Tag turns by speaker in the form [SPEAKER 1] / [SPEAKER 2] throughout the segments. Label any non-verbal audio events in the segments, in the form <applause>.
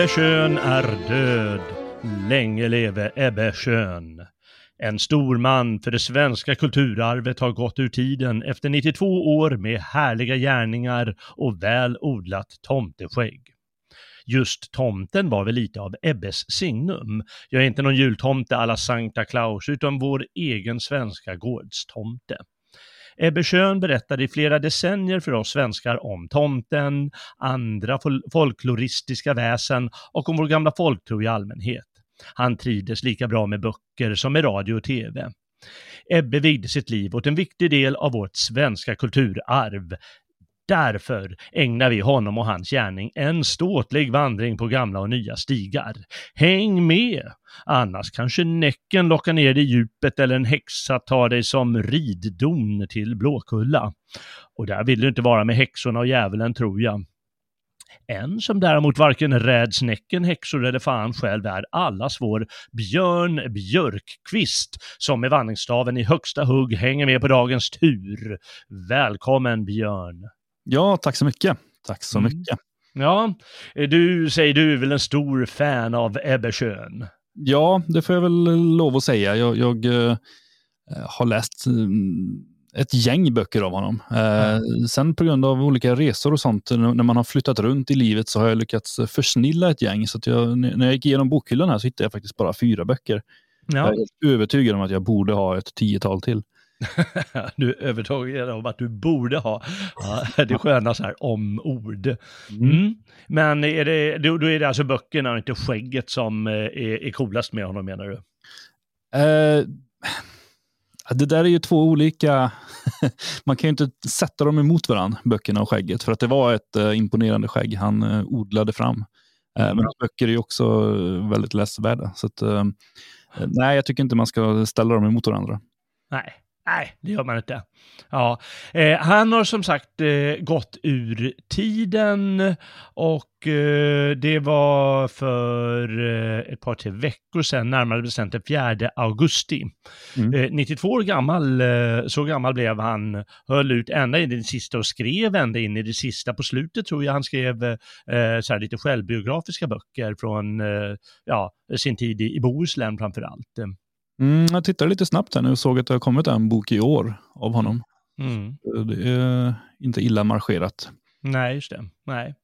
[SPEAKER 1] Ebbe Schön är död. Länge leve Ebbe Schön. En stor man för det svenska kulturarvet har gått ur tiden efter 92 år med härliga gärningar och väl odlat tomteskägg. Just tomten var väl lite av Ebbes signum. Jag är inte någon jultomte alla Sankta Claus, utan vår egen svenska gårdstomte. Ebbe Schön berättade i flera decennier för oss svenskar om tomten, andra fol folkloristiska väsen och om vår gamla folktro i allmänhet. Han trivdes lika bra med böcker som med radio och tv. Ebbe vigde sitt liv åt en viktig del av vårt svenska kulturarv. Därför ägnar vi honom och hans gärning en ståtlig vandring på gamla och nya stigar. Häng med! Annars kanske Näcken lockar ner dig i djupet eller en häxa tar dig som riddon till Blåkulla. Och där vill du inte vara med häxorna och djävulen tror jag. En som däremot varken räds Näcken, häxor eller fan själv är allas vår Björn Björkqvist som med vandringsstaven i högsta hugg hänger med på dagens tur. Välkommen Björn!
[SPEAKER 2] Ja, tack så mycket. Tack så mm. mycket.
[SPEAKER 1] Ja, du säger du är väl en stor fan av Ebbe Schön?
[SPEAKER 2] Ja, det får jag väl lov att säga. Jag, jag äh, har läst äh, ett gäng böcker av honom. Äh, mm. Sen på grund av olika resor och sånt, när man har flyttat runt i livet så har jag lyckats försnilla ett gäng. Så att jag, när jag gick igenom bokhyllan här så hittade jag faktiskt bara fyra böcker. Ja. Jag är övertygad om att jag borde ha ett tiotal till. <laughs>
[SPEAKER 1] du är övertygad om att du borde ha ja, <laughs> det sköna så här om-ord. Mm. Mm. Men är det, då, är det alltså böckerna och inte skägget som eh, är, är coolast med honom menar du?
[SPEAKER 2] Uh, det där är ju två olika, <laughs> man kan ju inte sätta dem emot varandra, böckerna och skägget, för att det var ett uh, imponerande skägg han odlade fram. Mm. Men böcker är ju också väldigt läsvärda. Så att, nej, jag tycker inte man ska ställa dem emot varandra.
[SPEAKER 1] Nej, Nej, det gör man inte. Ja, eh, han har som sagt eh, gått ur tiden och eh, det var för eh, ett par, tre veckor sedan, närmare bestämt den 4 augusti. Mm. 92 eh, år gammal, eh, så gammal blev han, höll ut ända in i det sista och skrev ända in i det sista. På slutet tror jag han skrev så lite självbiografiska böcker från ja, sin tid i, i Bohuslän framför allt.
[SPEAKER 2] Mm, jag tittade lite snabbt här nu och såg att det har kommit en bok i år av honom. Mm. Det är inte illa marscherat.
[SPEAKER 1] Nej, just det. Nej.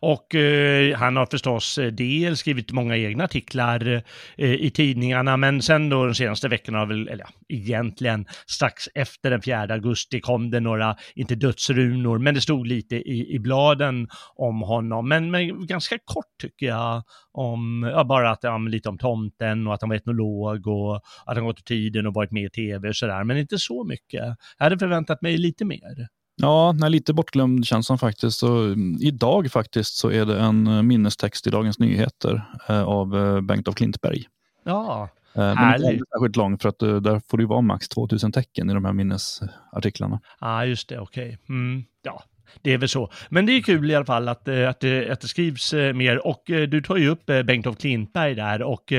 [SPEAKER 1] Och eh, han har förstås eh, dels skrivit många egna artiklar eh, i tidningarna, men sen då de senaste veckorna har väl, eller ja, egentligen strax efter den 4 augusti kom det några, inte dödsrunor, men det stod lite i, i bladen om honom, men, men ganska kort tycker jag, om, ja, bara att, ja, lite om tomten och att han var etnolog och att han gått i tiden och varit med i tv och sådär, men inte så mycket. Jag hade förväntat mig lite mer.
[SPEAKER 2] Ja, nej, lite bortglömd känns han faktiskt. Så, mm, idag faktiskt så är det en eh, minnestext i Dagens Nyheter eh, av eh, Bengt av Klintberg.
[SPEAKER 1] Ja,
[SPEAKER 2] eh, Men den är inte särskilt lång för att eh, där får det vara max 2000 tecken i de här minnesartiklarna.
[SPEAKER 1] Ja, ah, just det, okej. Okay. Mm, ja, det är väl så. Men det är kul i alla fall att, eh, att, det, att det skrivs mer och du tar ju upp Bengt av Klintberg där och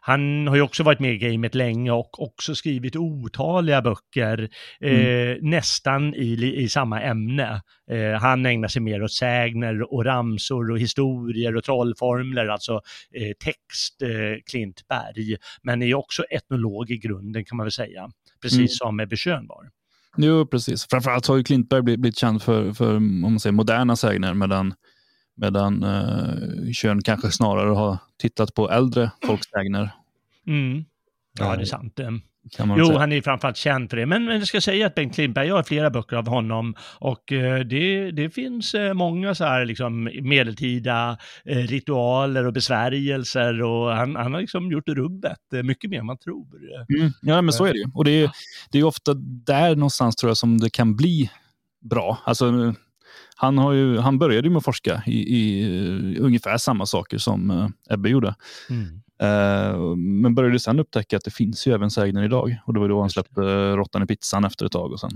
[SPEAKER 1] han har ju också varit med i gamet länge och också skrivit otaliga böcker, mm. eh, nästan i, i samma ämne. Eh, han ägnar sig mer åt sägner och ramsor och historier och trollformler, alltså eh, text, eh, Klintberg, men är också etnolog i grunden kan man väl säga, precis mm. som Ebbe Schön var.
[SPEAKER 2] Jo, precis. Framförallt har ju Klintberg blivit, blivit känd för, för om man säger, moderna sägner, medan Medan eh, Kön kanske snarare har tittat på äldre folksägner.
[SPEAKER 1] Mm. Ja, det är sant. jo, säga. han är framförallt känd för det. Men, men jag ska säga att Bengt Lindberg, jag har flera böcker av honom och eh, det, det finns eh, många så här liksom medeltida eh, ritualer och besvärjelser och han, han har liksom gjort rubbet mycket mer än man tror.
[SPEAKER 2] Mm. Ja, men så är det ju. Och det är, det är ofta där någonstans tror jag som det kan bli bra. Alltså, han, har ju, han började ju med att forska i, i uh, ungefär samma saker som uh, Ebbe gjorde. Mm. Uh, men började sen upptäcka att det finns ju även sägner idag. Och det var då han släppte Råttan i pizzan efter ett tag. Och sen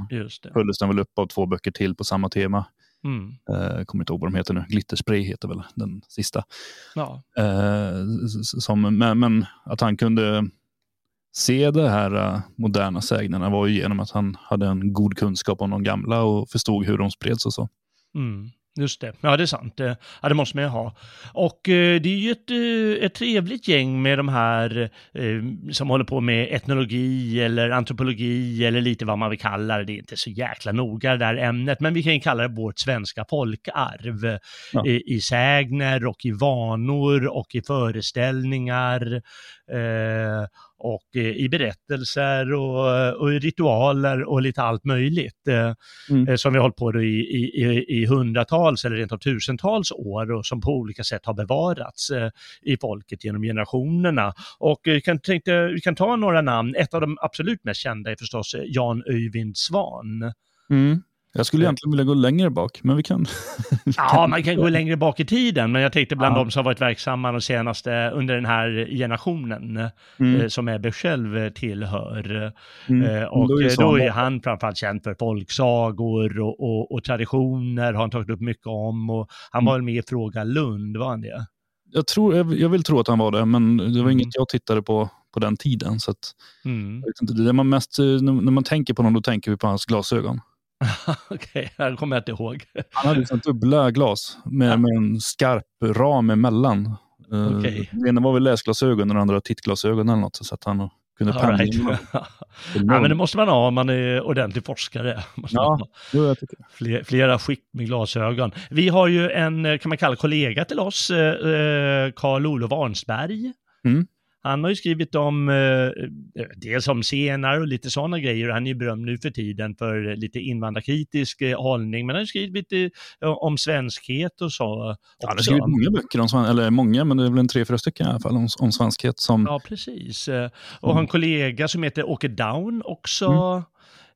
[SPEAKER 2] följdes den väl upp av två böcker till på samma tema. Mm. Uh, kommer inte ihåg vad de heter nu. Glitterspray heter väl den sista. Ja. Uh, som, men, men, att han kunde se de här moderna sägnerna var ju genom att han hade en god kunskap om de gamla och förstod hur de spreds och så.
[SPEAKER 1] Mm. Just det, ja det är sant. Ja, det måste man ju ha. Och eh, det är ju ett, eh, ett trevligt gäng med de här eh, som håller på med etnologi eller antropologi eller lite vad man vill kalla det. Det är inte så jäkla noga det där ämnet, men vi kan ju kalla det vårt svenska folkarv. Ja. I, I sägner och i vanor och i föreställningar. Eh, och i berättelser och, och i ritualer och lite allt möjligt eh, mm. Eh, som vi har hållit på i, i, i hundratals eller rent av tusentals år och som på olika sätt har bevarats i folket genom generationerna. Och kan, tänkte, vi kan ta några namn. Ett av de absolut mest kända är förstås Jan Öyvind Svan.
[SPEAKER 2] Mm. Jag skulle egentligen vilja gå längre bak, men vi kan... <laughs>
[SPEAKER 1] ja, man kan gå längre bak i tiden, men jag tänkte bland ja. de som varit verksamma de senaste, under den här generationen, mm. eh, som Ebbe själv tillhör. Mm. Eh, och då är, då är han framförallt känd för folksagor och, och, och, traditioner, har han tagit upp mycket om. Och han mm. var med i Fråga Lund, var han det?
[SPEAKER 2] Jag, tror, jag, jag, vill tro att han var det, men det var mm. inget jag tittade på på den tiden. Så att, mm. inte, det man mest, när man tänker på honom, då tänker vi på hans glasögon. <laughs>
[SPEAKER 1] Okej, okay, det kommer jag inte ihåg.
[SPEAKER 2] Han hade liksom dubbla glas med, ja. med en skarp ram emellan.
[SPEAKER 1] Eh, okay.
[SPEAKER 2] Det ena var väl läsglasögon och den andra tittglasögon eller något. Så att han kunde pendla.
[SPEAKER 1] Right. <laughs> ja, men det måste man ha om man är ordentlig forskare. <laughs>
[SPEAKER 2] ja, jo,
[SPEAKER 1] Fler, flera skikt med glasögon. Vi har ju en, kan man kalla kollega till oss, Karl-Olof eh, Arnsberg. Mm. Han har ju skrivit om, eh, dels om senare och lite sådana grejer. Han är ju berömd nu för tiden för lite invandrarkritisk eh, hållning, men han har skrivit eh, om svenskhet och så. Ja,
[SPEAKER 2] han har skrivit många böcker om eller många, men det är väl en tre, fyra stycken i alla fall om, om svenskhet. Som...
[SPEAKER 1] Ja, precis. Och mm. har en kollega som heter Åke Down också. Mm.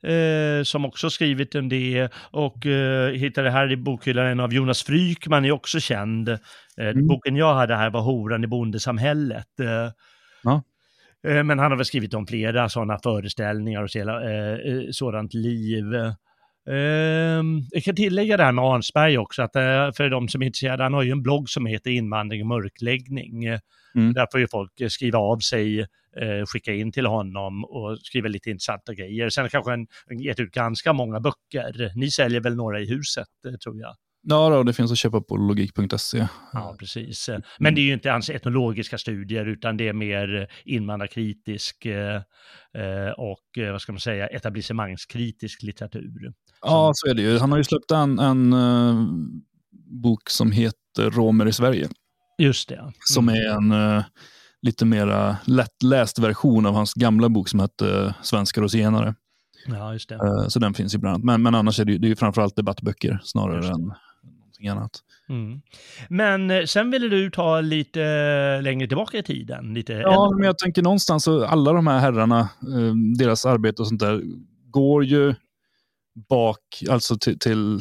[SPEAKER 1] Eh, som också skrivit om det och eh, hittade här i bokhyllan av Jonas Frykman är också känd. Eh, mm. Boken jag hade här var Horan i bondesamhället. Eh. Eh, men han har väl skrivit om flera sådana föreställningar och eh, eh, sådant liv. Ehm, jag kan tillägga det här med Arnsberg också, att för de som är intresserade, han har ju en blogg som heter Invandring och mörkläggning. Mm. Där får ju folk skriva av sig, skicka in till honom och skriva lite intressanta grejer. Sen kanske han gett ut ganska många böcker. Ni säljer väl några i huset, tror jag?
[SPEAKER 2] Ja, då, det finns att köpa på logik.se.
[SPEAKER 1] Ja, precis. Men det är ju inte hans etnologiska studier, utan det är mer invandrarkritisk eh, eh och, eh, vad ska man säga, etablissemangskritisk litteratur.
[SPEAKER 2] Ja, så är det ju. Han har ju släppt en, en bok som heter Romer i Sverige.
[SPEAKER 1] Just det. Mm.
[SPEAKER 2] Som är en lite mer lättläst version av hans gamla bok som hette Svenskar och zigenare.
[SPEAKER 1] Ja, just det.
[SPEAKER 2] Så den finns ju bland annat. Men, men annars är det ju, det är ju framförallt debattböcker snarare än någonting annat.
[SPEAKER 1] Mm. Men eh, sen ville du ta lite längre tillbaka i tiden? Lite
[SPEAKER 2] ja, äldre. men jag tänker någonstans så alla de här herrarna, eh, deras arbete och sånt där, går ju bak, alltså till, till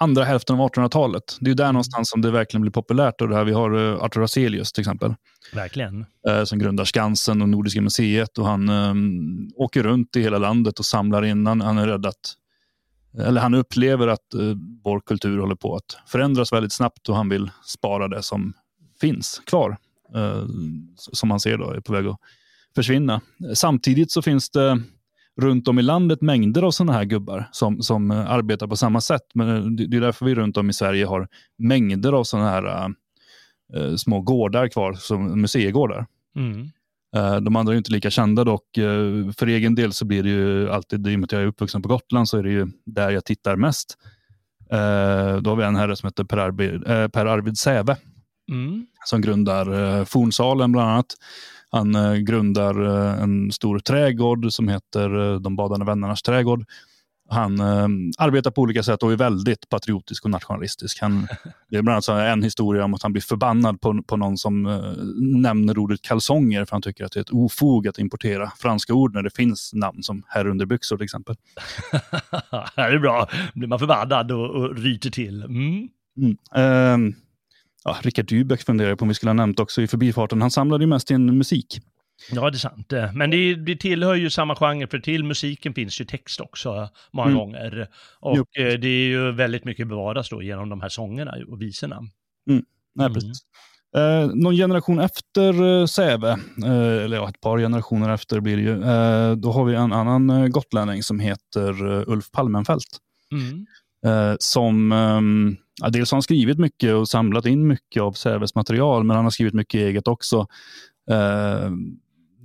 [SPEAKER 2] andra hälften av 1800-talet. Det är där mm. någonstans som det verkligen blir populärt. Och det här, vi har Arthur Hazelius till exempel.
[SPEAKER 1] Verkligen.
[SPEAKER 2] Som grundar Skansen och Nordiska museet. och Han um, åker runt i hela landet och samlar in. Han, han är rädd att eller han upplever att eh, vår kultur håller på att förändras väldigt snabbt och han vill spara det som finns kvar. Eh, som han ser då är på väg att försvinna. Samtidigt så finns det runt om i landet mängder av sådana här gubbar som, som eh, arbetar på samma sätt. Men eh, det, det är därför vi runt om i Sverige har mängder av sådana här eh, små gårdar kvar, som museigårdar. Mm. Eh, de andra är inte lika kända dock. Eh, för egen del så blir det ju alltid, i och med att jag är uppvuxen på Gotland, så är det ju där jag tittar mest. Eh, då har vi en herre som heter Per Arvid, per Arvid Säve, mm. som grundar Fornsalen bland annat. Han grundar en stor trädgård som heter De badande vännernas trädgård. Han eh, arbetar på olika sätt och är väldigt patriotisk och nationalistisk. Han, det är bland annat en historia om att han blir förbannad på, på någon som eh, nämner ordet kalsonger för han tycker att det är ett ofog att importera franska ord när det finns namn som herrunderbyxor till exempel. <laughs>
[SPEAKER 1] det är bra. blir man förbannad och, och ryter till. Mm.
[SPEAKER 2] Mm. Eh, ja, Richard Dybeck funderar på om vi skulle ha nämnt också i förbifarten. Han samlade ju mest in musik.
[SPEAKER 1] Ja, det är sant. Men det, det tillhör ju samma genre, för till musiken finns ju text också många mm. gånger. Och jo. Eh, det är ju väldigt mycket bevaras då genom de här sångerna och visorna.
[SPEAKER 2] Mm. Nej, mm. precis. Eh, någon generation efter eh, Säve, eh, eller ja, ett par generationer efter blir det ju, eh, då har vi en annan eh, gotlänning som heter Ulf Palmenfelt. Mm. Eh, som, um, ja, dels har han skrivit mycket och samlat in mycket av Säves material, men han har skrivit mycket eget också.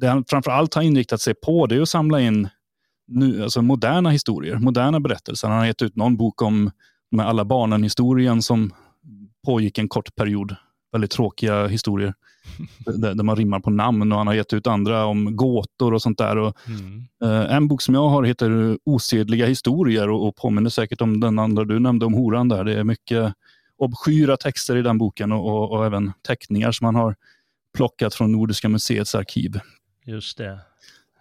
[SPEAKER 2] Det han framför allt har inriktat sig på det är att samla in nu, alltså moderna historier, moderna berättelser. Han har gett ut någon bok om med alla barnen-historien som pågick en kort period. Väldigt tråkiga historier <laughs> där, där, man rimmar på namn och han har gett ut andra om gåtor och sånt där. Och, mm. eh, en bok som jag har heter Osedliga historier och, och påminner säkert om den andra du nämnde om horan där. Det är mycket obskyra texter i den boken och, och, och även teckningar som han har plockat från Nordiska museets arkiv.
[SPEAKER 1] Just det.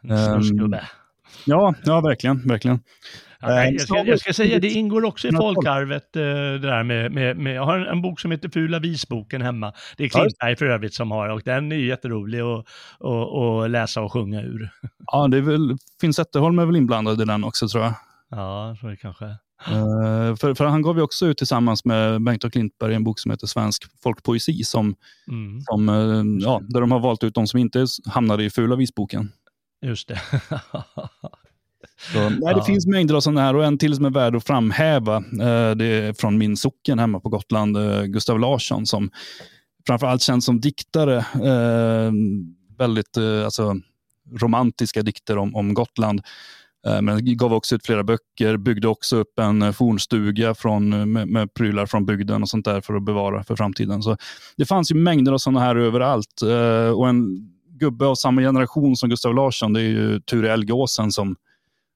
[SPEAKER 1] Um,
[SPEAKER 2] ja, ja, verkligen. verkligen.
[SPEAKER 1] Ja, jag, ska, jag ska säga, det ingår också i folkarvet, eh, det där med, med, med, jag har en, en bok som heter Fula visboken hemma. Det är Klintberg för övrigt som har och den är jätterolig att, att, att läsa och sjunga ur.
[SPEAKER 2] Ja, det är väl, Finn Zetterholm är väl inblandad i den också tror jag.
[SPEAKER 1] Ja, tror jag kanske.
[SPEAKER 2] Uh, för, för, han gav ju också ut tillsammans med Bengt och Klintberg en bok som heter Svensk folkpoesi, som, mm. som, uh, ja, där de har valt ut de som inte hamnade i Fula visboken.
[SPEAKER 1] Just det.
[SPEAKER 2] Så, <laughs> nej, det ja. finns mängder av sådana här och en till som är värd att framhäva. Eh, det är från min socken hemma på Gotland, Gustav Larsson, som framförallt känns som diktare. Väldigt alltså, romantiska dikter om, om Gotland. Eh, men gav också ut flera böcker, byggde också upp en eh, fornstuga från, med, med prylar från bygden och sånt där för att bevara för framtiden. Så Det fanns ju mängder av sådana här överallt. och en gubbe av samma generation som Gustav Larsson, det är ju Ture Elgåsen som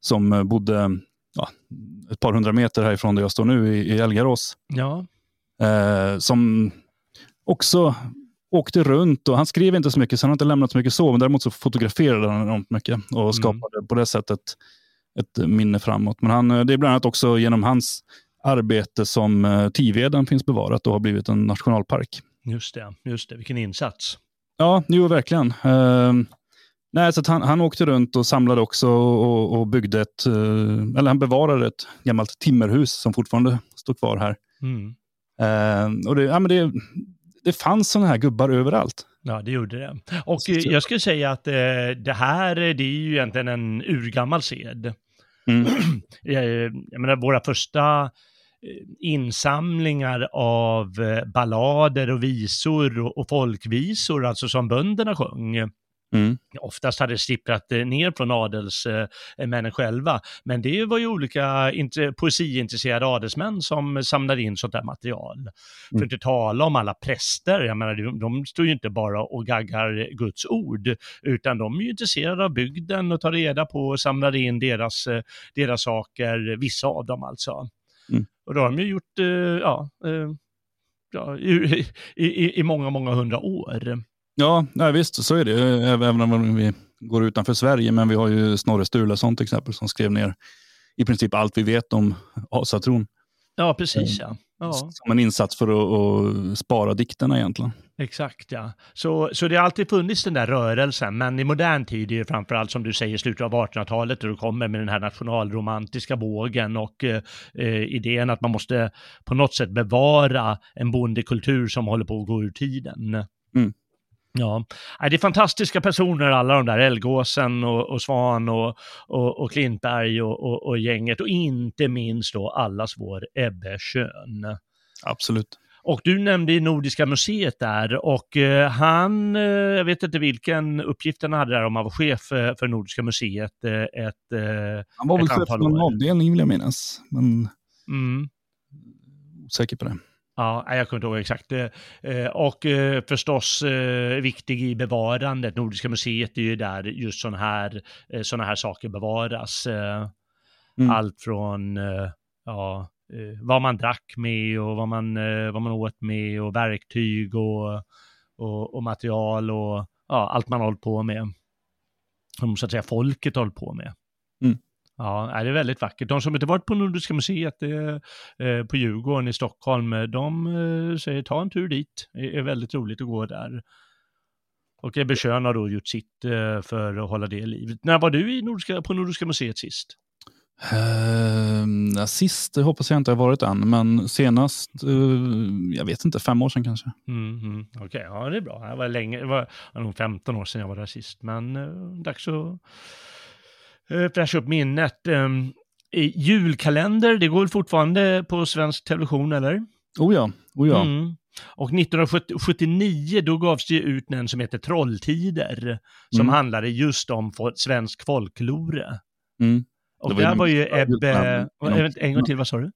[SPEAKER 2] som eh, bodde ja, ett par hundra meter härifrån där jag står nu i, i Elgarås.
[SPEAKER 1] Ja.
[SPEAKER 2] Eh, som också åkte runt och han skrev inte så mycket, så han har inte lämnat så mycket så, men däremot så fotograferade han enormt mycket och mm. skapade mm. på det sättet ett minne framåt. Men han, eh, det är bland annat också genom hans arbete som eh, Tiveden finns bevarat och har blivit en nationalpark.
[SPEAKER 1] Just det, just det. vilken insats.
[SPEAKER 2] Ja, jo, verkligen. Eh, Nej, så han, han åkte runt och samlade också och, och, byggde ett, eh, eller han bevarade ett gammalt timmerhus som fortfarande står kvar här. Mm. Uh, och det, ja, men det, det fanns sådana här gubbar överallt.
[SPEAKER 1] Ja, det gjorde det. Och jag skulle säga att eh, det här det är ju egentligen en urgammal sed. Mm. <clears throat> jag menar, våra första insamlingar av ballader och visor och, och folkvisor, alltså som bönderna sjöng, Mm. Oftast hade det sipprat eh, ner från adelsmännen själva, men det var ju olika poesiintresserade adelsmän som samlade in sånt där material. Mm. För att inte tala om alla präster, jag menar, de, de står ju inte bara och gaggar Guds ord, utan de är ju intresserade av bygden och tar reda på och samlar in deras, eh, deras saker, vissa av dem alltså. Mm. Och då har de ju gjort, eh, ja, ja i, i, i många, många hundra år.
[SPEAKER 2] Ja, nej, visst så är det. Även om vi går utanför Sverige. Men vi har ju Snorre Sturlason till exempel som skrev ner i princip allt vi vet om asatron.
[SPEAKER 1] Ja, precis ja. ja.
[SPEAKER 2] Som en insats för att, att, spara dikterna egentligen.
[SPEAKER 1] Exakt ja. Så, så det har alltid funnits den där rörelsen, men i modern tid är det framförallt som du säger slutet av 1800-talet då du kommer med den här nationalromantiska vågen och eh, idén att man måste på något sätt bevara en bondekultur som håller på att gå ur tiden. Mm. Ja, det är fantastiska personer alla de där, Elgåsen och, och Svan och, och, och Klintberg och, och, och, gänget och inte minst då allas vår Ebbe Schön.
[SPEAKER 2] Absolut.
[SPEAKER 1] Och du nämnde Nordiska museet där och eh, han, eh, jag vet inte vilken uppgift han hade där om han var chef eh, för Nordiska museet eh, ett
[SPEAKER 2] Han var väl chef för en avdelning vill jag minnas, men mm. osäker på det.
[SPEAKER 1] Ja, jag kommer inte ihåg exakt. Eh, och eh, förstås eh, viktig i bevarandet. Nordiska museet är ju där just sådana här, såna här saker bevaras. Mm. Allt från ja, vad man drack med och vad man, vad man åt med och verktyg och, och, och material och ja, allt man hållit på med. Som så att säga folket hållit på med. Mm. Ja, det är väldigt vackert. De som inte varit på Nordiska museet eh, på Djurgården i Stockholm, eh, de eh, säger ta en tur dit. Det är väldigt roligt att gå där. Och Ebbe Schön har då gjort sitt för att hålla det i livet. När var du i Nordiska, på Nordiska museet sist?
[SPEAKER 2] Uh, sist hoppas jag inte har varit än, men senast, uh, jag vet inte, fem år sedan kanske.
[SPEAKER 1] Mm, mm. Okej, okay, ja det är bra. Det var, länge, det var nog 15 år sedan jag var där sist, men uh, dags att fräscha upp minnet. Um, julkalender, det går fortfarande på svensk television, eller?
[SPEAKER 2] Oh ja, oh ja.
[SPEAKER 1] Mm. Och 1979 då gavs det ut en som heter Trolltider, som mm. handlade just om svensk folklore. Mm. Och det där var ju Ebbe, en gång till, vad sa du?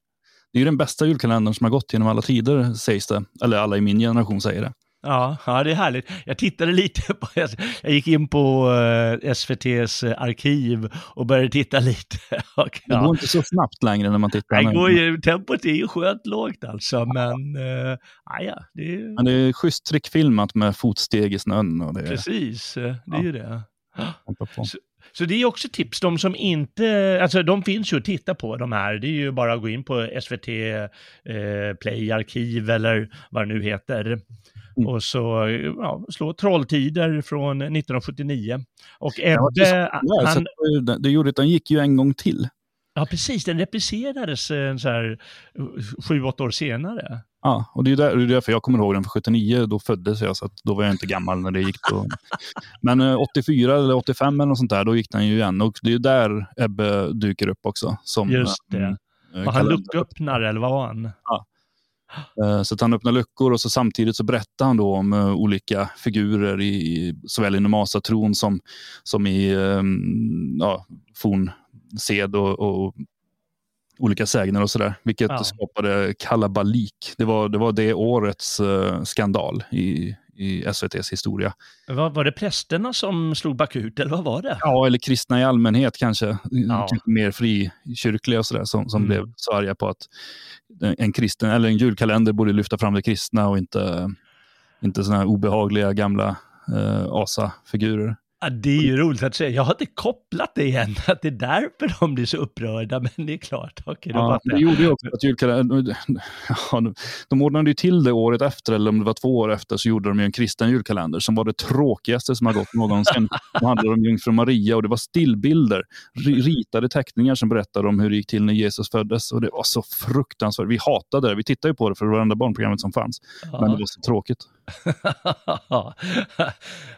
[SPEAKER 2] Det är ju den bästa julkalendern som har gått genom alla tider, sägs det. Eller alla i min generation säger det.
[SPEAKER 1] Ja, ja, det är härligt. Jag tittade lite på, <laughs> jag gick in på eh, SVTs uh, arkiv och började titta lite. <laughs>
[SPEAKER 2] och, ja. Det går inte så snabbt längre när man tittar.
[SPEAKER 1] Det går ju, tempot är ju skönt lågt alltså, men uh, ja, det är...
[SPEAKER 2] Men det är schysst trickfilmat med fotsteg i snön. Och det...
[SPEAKER 1] Precis, det är ja. ju det. Så, så det är också tips, de som inte, alltså de finns ju att titta på de här, det är ju bara att gå in på SVT eh, Play arkiv eller vad det nu heter. Mm. Och så ja, slå Trolltider från 1979. Och Ebbe, ja,
[SPEAKER 2] han... det, det gjorde att den gick ju en gång till.
[SPEAKER 1] Ja, precis. Den repriserades eh, så här sju, åtta år senare.
[SPEAKER 2] Ja, och det är, där, det är därför jag kommer ihåg den för 79. Då föddes jag, så då var jag inte gammal när det gick. Då. <laughs> Men 84 eh, eller 85 eller något sånt där, då gick den ju igen. Och det är där Ebbe dyker upp också. Som,
[SPEAKER 1] Just det. Var han lucköppnare eller vad var han? Ja.
[SPEAKER 2] Så att han öppnar luckor och så samtidigt så berättar han då om uh, olika figurer i, såväl inom asatron som, som i um, ja, forn sed och, och olika sägner och sådär, vilket ja. skapade kalabalik. Det var, det var det årets uh, skandal i, i SVTs historia.
[SPEAKER 1] Var, var det prästerna som slog bakut, eller vad var det?
[SPEAKER 2] Ja, eller kristna i allmänhet kanske. Ja. kanske mer frikyrkliga och sådär, som, som mm. blev så arga på att en kristen, eller en julkalender borde lyfta fram det kristna och inte, inte sådana här obehagliga gamla uh, asafigurer.
[SPEAKER 1] Ja, det är ju roligt att säga. Jag har inte kopplat det igen, att det är därför de blir så upprörda, men det är klart. Okej,
[SPEAKER 2] ja, det gjorde ju också att julkalendern, ja, de ordnade ju till det året efter, eller om det var två år efter, så gjorde de ju en kristen julkalender som var det tråkigaste som har gått någonsin. Det handlade om jungfru Maria och det var stillbilder, ritade teckningar som berättade om hur det gick till när Jesus föddes. Och det var så fruktansvärt. Vi hatade det. Vi tittade ju på det för det var det enda barnprogrammet som fanns. Ja. Men det var så tråkigt. <laughs>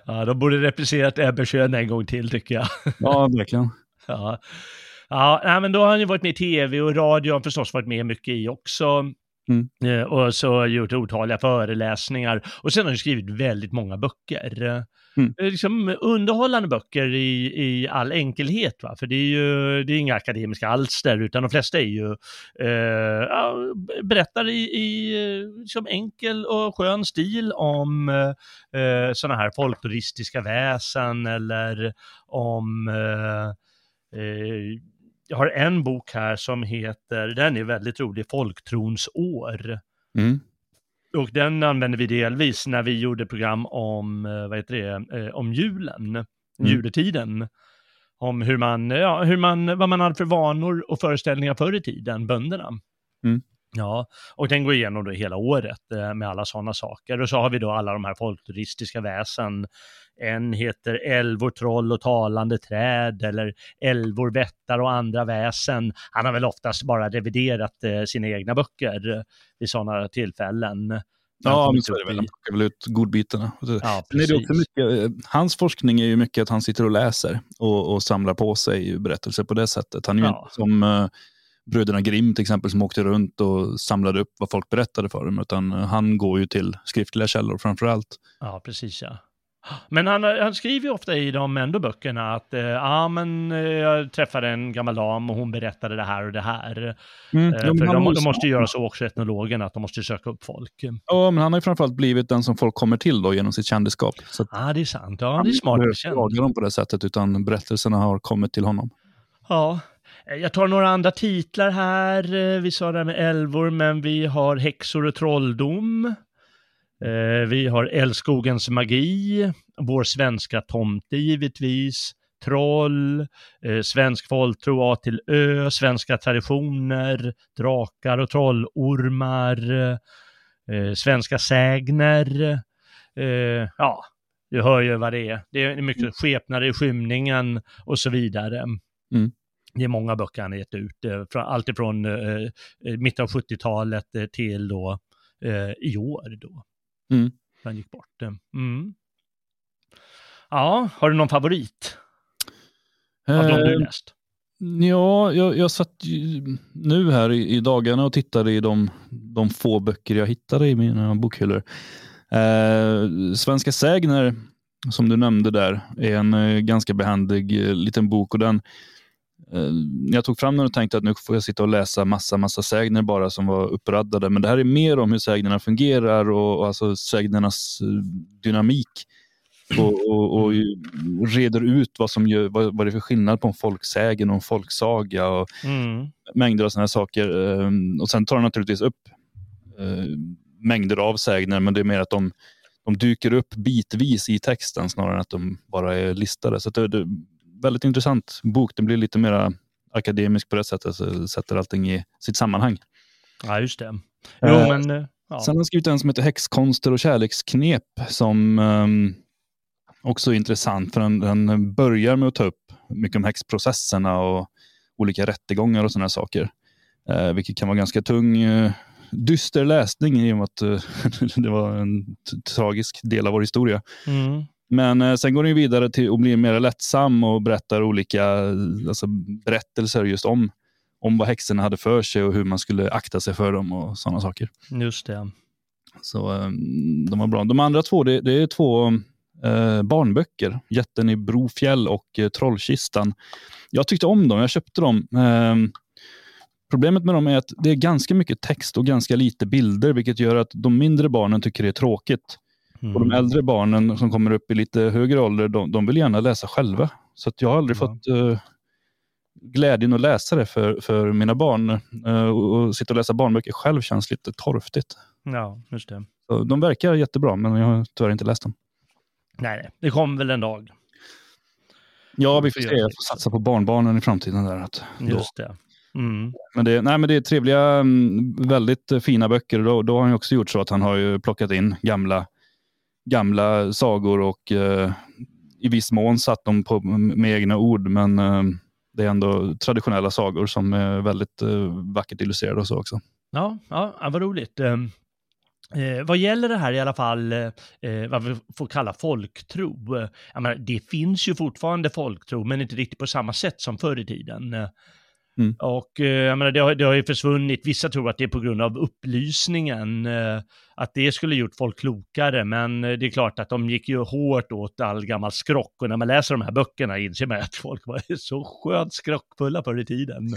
[SPEAKER 1] ja, de borde replicerat Ebberschön en gång till tycker jag.
[SPEAKER 2] ja, verkligen. <laughs>
[SPEAKER 1] Ja, ja men då har han ju varit med i tv och radio har han förstås varit med mycket i också. Mm. Eh, och så gjort otaliga föreläsningar. Och sen har han skrivit väldigt många böcker. Mm. Eh, liksom underhållande böcker i, i all enkelhet. Va? För det är ju det är inga akademiska alster, utan de flesta är ju eh, ja, berättar i, i liksom enkel och skön stil om eh, sådana här folkloristiska väsen eller om eh, eh, jag har en bok här som heter, den är väldigt rolig, Folktrons år. Mm. Och den använde vi delvis när vi gjorde program om, eh, vad heter det, eh, om julen, mm. juletiden. Om hur man, ja, hur man, vad man hade för vanor och föreställningar förr i tiden, bönderna. Mm. Ja, och den går igenom då hela året eh, med alla sådana saker. Och så har vi då alla de här folkturistiska väsen. En heter älvor, troll och talande träd eller älvor, vättar och andra väsen. Han har väl oftast bara reviderat eh, sina egna böcker eh, vid sådana tillfällen.
[SPEAKER 2] Ja, men så är det väl. Han plockar väl ut godbitarna. Ja, är det också mycket, hans forskning är ju mycket att han sitter och läser och, och samlar på sig berättelser på det sättet. Han är ju ja. inte som bröderna Grimm till exempel som åkte runt och samlade upp vad folk berättade för dem, utan han går ju till skriftliga källor framför allt.
[SPEAKER 1] Ja, precis ja. Men han, han skriver ju ofta i de ändå böckerna att eh, ja, men eh, jag träffade en gammal dam och hon berättade det här och det här. Mm, eh, ja, för de, de, måste ju göra så också, etnologerna, att de måste söka upp folk.
[SPEAKER 2] Ja, men han har ju framförallt blivit den som folk kommer till då genom sitt kändisskap.
[SPEAKER 1] Ja, ah, det är sant. Ja, det är smart.
[SPEAKER 2] Han inte dem på det sättet, utan berättelserna har kommit till honom.
[SPEAKER 1] Ja, Eh, Eh, jag tar några andra titlar här. Eh, vi sa det här med älvor, men vi har Häxor och trolldom. Eh, vi har Älskogens magi, Vår svenska tomte givetvis, Troll, Svensk folktro A till Ö, Svenska traditioner, Drakar och trollormar, Svenska sägner. Ja, du hör ju vad det är. Det är mycket skepnader i skymningen och så vidare. Mm det är många böcker han har gett ut, eh, alltifrån eh, eh, mitten av 70-talet eh, till då eh, i år då. Mm. Han gick bort. Eh, mm. Ja, har du någon favorit? Av de du läst?
[SPEAKER 2] Ja, jag, jag satt nu här i, i, dagarna och tittade i de, de få böcker jag hittade i mina bokhyllor. Eh, Svenska sägner, som du nämnde där, är en eh, ganska behändig eh, liten bok. och den eh, jag tog fram den och tänkte att nu får jag sitta och läsa massa, massa sägner bara som var uppraddade. Men det här är mer om hur sägnerna fungerar och, och alltså sägnernas eh, dynamik och, och, och reder ut vad, som gör, vad, vad det är för skillnad på en folksägen och en folksaga och mm. mängder av sådana saker. Ehm, och Sen tar han naturligtvis upp eh, mängder av sägner, men det är mer att de, de dyker upp bitvis i texten snarare än att de bara är listade. Så det, det väldigt intressant bok. Den blir lite mer akademisk på det sättet, så sätter allting i sitt sammanhang.
[SPEAKER 1] Ja, just det. Jo, eh, men, eh, ja.
[SPEAKER 2] Sen har han skrivit en som heter Häxkonster och kärleksknep som um, också intressant för den, den börjar med att ta upp mycket om häxprocesserna och olika rättegångar och sådana saker. Eh, vilket kan vara ganska tung, eh, dyster läsning i och med att eh, <laughs> det var en tragisk del av vår historia. Mm. Men eh, sen går den vidare till att bli mer lättsam och berättar olika alltså, berättelser just om, om vad häxorna hade för sig och hur man skulle akta sig för dem och sådana saker.
[SPEAKER 1] Just det.
[SPEAKER 2] Så eh, de var bra. De andra två, det, det är två eh, barnböcker. Jätten i Brofjäll och eh, Trollkistan. Jag tyckte om dem, jag köpte dem. Eh, problemet med dem är att det är ganska mycket text och ganska lite bilder, vilket gör att de mindre barnen tycker det är tråkigt. Mm. Och De mm. äldre barnen som kommer upp i lite högre ålder, de, de vill gärna läsa själva. Så jag har aldrig ja. fått uh, glädjen att läsa det för, för mina barn. Uh, och sitta och läsa barnböcker själv känns lite torftigt.
[SPEAKER 1] Ja, just det.
[SPEAKER 2] Så de verkar jättebra, men jag har tyvärr inte läst dem.
[SPEAKER 1] Nej, det kommer väl en dag.
[SPEAKER 2] Ja, vi får se. Jag får satsa på barnbarnen i framtiden. Där, att
[SPEAKER 1] Just det.
[SPEAKER 2] Mm. Men, det, nej, men det är trevliga, mm, väldigt fina böcker. Då, då har han också gjort så att han har ju plockat in gamla, gamla sagor och eh, i viss mån satt dem på, med egna ord. Men eh, det är ändå traditionella sagor som är väldigt eh, vackert illustrerade och så också.
[SPEAKER 1] Ja, ja vad roligt. Ehm, eh, vad gäller det här i alla fall, eh, eh vad vi får kalla folktro, eh, menar, det finns ju fortfarande folktro, men inte riktigt på samma sätt som förr i tiden. Mm. Och eh, jag menar, det, har, det har ju försvunnit, vissa tror att det är på grund av upplysningen, eh, att det skulle gjort folk klokare, men eh, det är klart att de gick ju hårt åt all gammal skrock, och när man läser de här böckerna inser man att folk var så skönt skrockfulla förr i tiden.